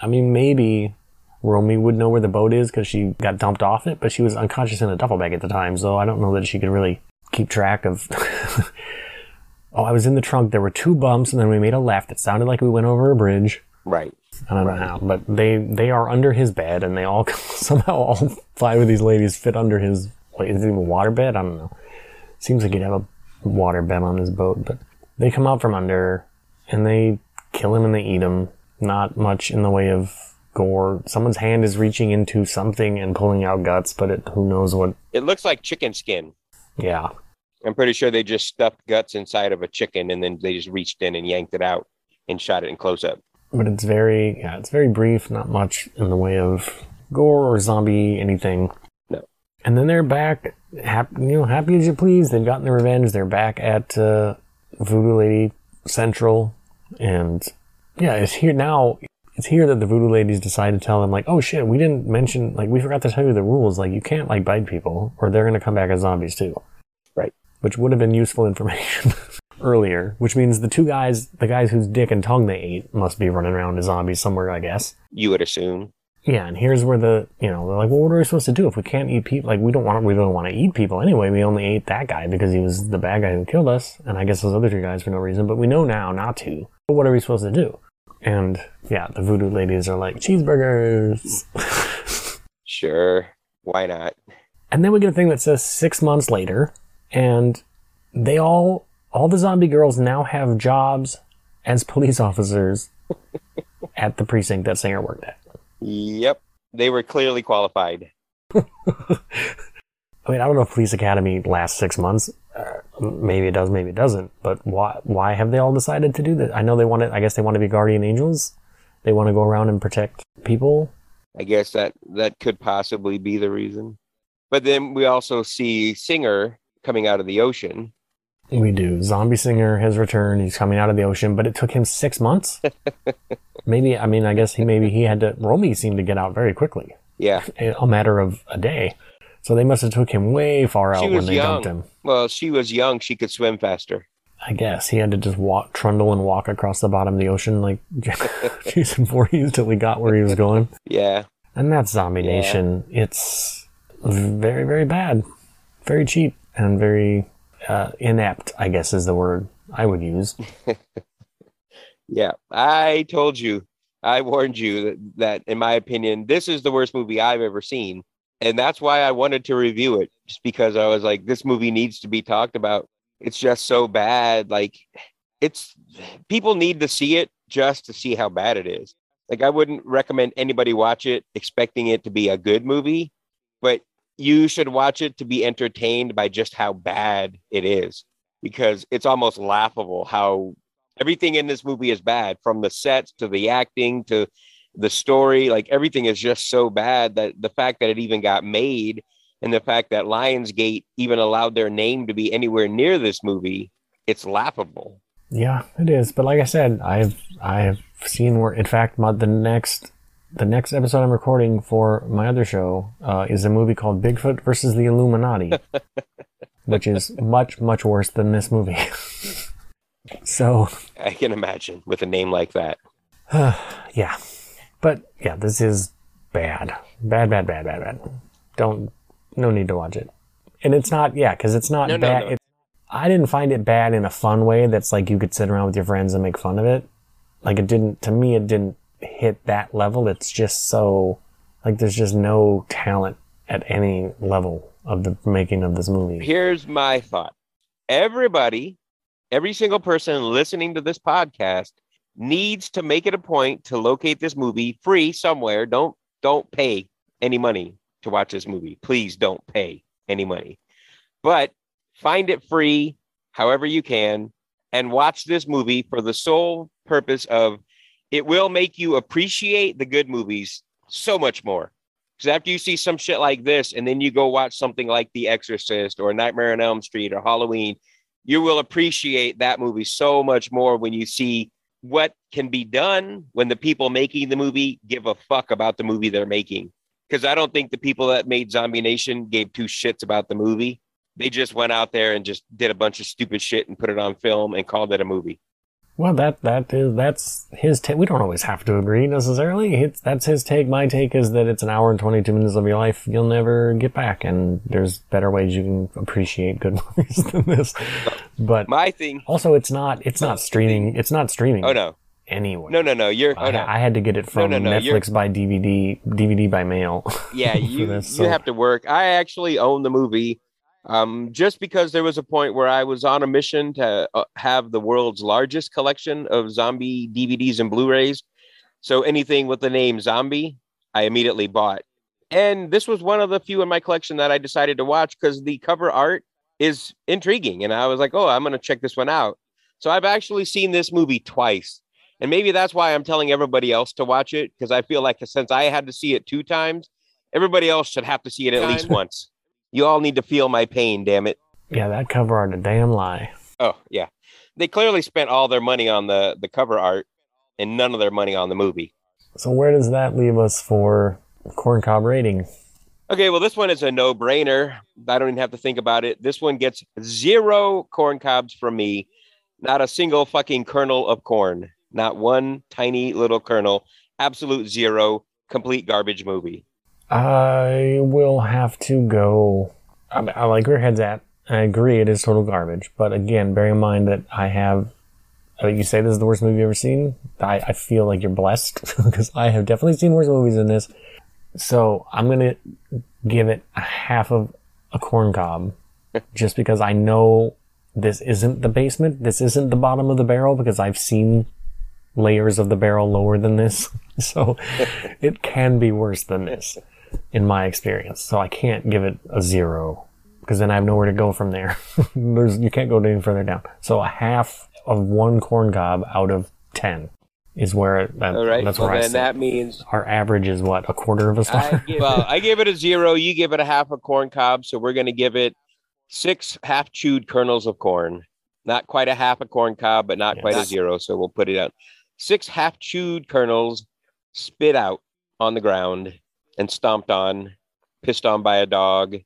C: I mean, maybe Romy would know where the boat is because she got dumped off it, but she was unconscious in a duffel bag at the time, so I don't know that she could really keep track of. oh, I was in the trunk. There were two bumps, and then we made a left. It sounded like we went over a bridge.
A: Right.
C: I don't know how, but they they are under his bed, and they all somehow all five of these ladies fit under his. Wait, is it even a water bed? I don't know. Seems like he'd have a water bed on his boat, but they come out from under, and they kill him and they eat him. Not much in the way of gore. Someone's hand is reaching into something and pulling out guts, but it, who knows what?
A: It looks like chicken skin.
C: Yeah,
A: I'm pretty sure they just stuffed guts inside of a chicken and then they just reached in and yanked it out and shot it in close up.
C: but it's very yeah, it's very brief. Not much in the way of gore or zombie anything.
A: No.
C: And then they're back, happy, you know, happy as you please. They've gotten their revenge. They're back at uh, Voodoo Lady Central, and yeah, it's here now. It's here that the Voodoo Ladies decide to tell them like, oh shit, we didn't mention like we forgot to tell you the rules. Like you can't like bite people, or they're gonna come back as zombies too.
A: Right.
C: Which would have been useful information earlier. Which means the two guys, the guys whose dick and tongue they ate, must be running around as zombies somewhere, I guess.
A: You would assume.
C: Yeah, and here's where the you know they're like, well, what are we supposed to do if we can't eat people? Like, we don't want we don't want to eat people anyway. We only ate that guy because he was the bad guy who killed us, and I guess those other two guys for no reason. But we know now not to. But what are we supposed to do? And yeah, the voodoo ladies are like cheeseburgers,
A: Sure. Why not?
C: and then we get a thing that says six months later, and they all all the zombie girls now have jobs as police officers at the precinct that Singer worked at.
A: Yep. They were clearly qualified.
C: I mean, I don't know if Police Academy lasts six months. Uh, maybe it does, maybe it doesn't. But why? Why have they all decided to do this? I know they want to. I guess they want to be guardian angels. They want to go around and protect people.
A: I guess that that could possibly be the reason. But then we also see Singer coming out of the ocean.
C: We do. Zombie Singer has returned. He's coming out of the ocean, but it took him six months. maybe. I mean, I guess he maybe he had to. Romy seemed to get out very quickly,
A: Yeah.
C: a matter of a day. So they must have took him way far out
A: She
C: when they dumped him.
A: Well, she was young. She could swim faster.
C: I guess he had to just walk, trundle, and walk across the bottom of the ocean like Jason Voorhees till he got where he was going.
A: Yeah.
C: And that's Zombie
A: Yeah.
C: Nation. It's very, very bad, very cheap, and very uh, inept. I guess is the word I would use.
A: Yeah. I told you. I warned you that, that, in my opinion, this is the worst movie I've ever seen. And that's why I wanted to review it, just because I was like, this movie needs to be talked about. It's just so bad. Like, it's people need to see it just to see how bad it is. Like, I wouldn't recommend anybody watch it expecting it to be a good movie, but you should watch it to be entertained by just how bad it is because it's almost laughable how everything in this movie is bad from the sets to the acting to the story like everything is just so bad that the fact that it even got made and the fact that lionsgate even allowed their name to be anywhere near this movie it's laughable
C: Yeah, it is. But like I said, I've I've seen where, in fact, my, the next the next episode I'm recording for my other show uh, is a movie called Bigfoot versus the Illuminati, which is much much worse than this movie. so
A: i can imagine with a name like that
C: yeah, but yeah, this is bad, bad, bad, bad, bad, bad. Don't no need to watch it. And it's not yeah, because it's not
A: No, no,
C: bad.
A: no.
C: It, I didn't find it bad in a fun way. That's like you could sit around with your friends and make fun of it. Like it didn't to me. It didn't hit that level. It's just so like there's just no talent at any level of the making of this movie.
A: here's my thought everybody every single person listening to this podcast needs to make it a point to locate this movie free somewhere. Don't don't pay any money to watch this movie. Please don't pay any money. But find it free however you can and watch this movie for the sole purpose of it will make you appreciate the good movies so much more. Because after you see some shit like this, and then you go watch something like The Exorcist or Nightmare on Elm Street or Halloween, you will appreciate that movie so much more when you see what can be done when the people making the movie give a fuck about the movie they're making. Because I don't think the people that made Zombie Nation gave two shits about the movie. They just went out there and just did a bunch of stupid shit and put it on film and called it a movie.
C: Well, that that is that's his take. We don't always have to agree necessarily. It's, that's his take. My take is that it's an hour and twenty two minutes of your life you'll never get back, and there's better ways you can appreciate good movies than this. But
A: My thing,
C: also, it's not it's not streaming. It's not streaming.
A: oh no,
C: anywhere.
A: No, no, no. You're.
C: I,
A: oh, no.
C: I had to get it from
A: no, no,
C: Netflix by DVD, DVD by mail.
A: yeah, you
C: this,
A: you have to work. I actually own the movie, um, just because there was a point where I was on a mission to uh, have the world's largest collection of zombie DVDs and Blu-rays. So anything with the name zombie, I immediately bought. And this was one of the few in my collection that I decided to watch because the cover art is intriguing, and I was like, "Oh, I'm going to check this one out." So I've actually seen this movie twice. And maybe that's why I'm telling everybody else to watch it because I feel like since I had to see it two times, everybody else should have to see it at least once. You all need to feel my pain, damn it.
C: yeah, that cover art a damn lie.
A: Oh, yeah. They clearly spent all their money on the the cover art and none of their money on the movie.
C: So where does that leave us for corn cob rating?
A: Okay, well, this one is a no brainer. I don't even have to think about it. This one gets zero corn cobs from me. Not a single fucking kernel of corn. Not one tiny little kernel. Absolute zero. Complete garbage movie.
C: I will have to go. I, I like where your head's at. I agree, it is total garbage. But again, bear in mind that I have. Uh, you say this is the worst movie you've ever seen. I, I feel like you're blessed because I have definitely seen worse movies than this. So I'm gonna give it a half of a corn cob, just because I know this isn't the basement. This isn't the bottom of the barrel because I've seen layers of the barrel lower than this. So it can be worse than this in my experience. So I can't give it a zero because then I have nowhere to go from there. There's, you can't go any further down. So a half of one corn cob out of 10 is where it, that,
A: All right.
C: that's
A: well,
C: where I
A: then
C: sit.
A: that means
C: Our average is what? A quarter of a star?
A: give, well, I give it a zero. You give it a half a corn cob. So we're going to give it six half chewed kernels of corn. Not quite a half a corn cob, but not quite a zero. So we'll put it out. Six half chewed kernels spit out on the ground and stomped on, pissed on by a dog,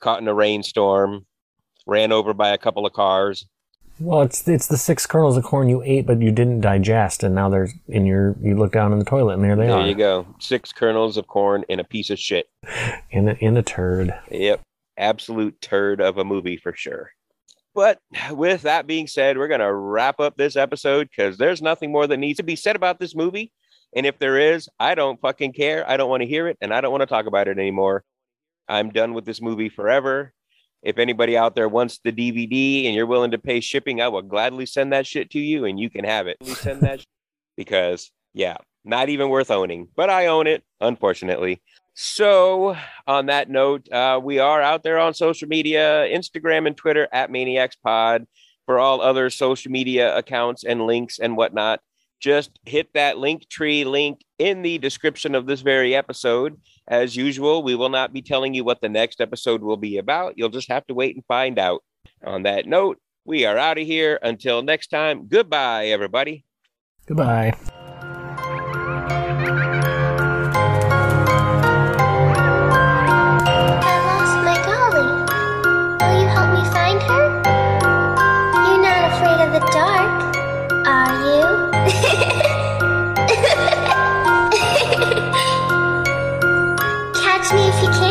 A: caught in a rainstorm, ran over by a couple of cars.
C: well, it's it's the six kernels of corn you ate, but you didn't digest, and now they're in your. You look down in the toilet, and there they
A: there
C: are There
A: you go. Six kernels of corn in a piece of shit.
C: in a, in a turd.
A: Yep. Absolute turd of a movie for sure. But with that being said, we're going to wrap up this episode because there's nothing more that needs to be said about this movie. And if there is, I don't fucking care. I don't want to hear it and I don't want to talk about it anymore. I'm done with this movie forever. If anybody out there wants the DVD and you're willing to pay shipping, I will gladly send that shit to you and you can have it. Send that because, yeah, not even worth owning, but I own it, unfortunately. So, on that note, uh, we are out there on social media Instagram and Twitter at Maniacs Pod. For all other social media accounts and links and whatnot, just hit that link tree link in the description of this very episode. As usual, we will not be telling you what the next episode will be about. You'll just have to wait and find out. On that note, we are out of here. Until next time, goodbye, everybody.
C: Goodbye. me if you can.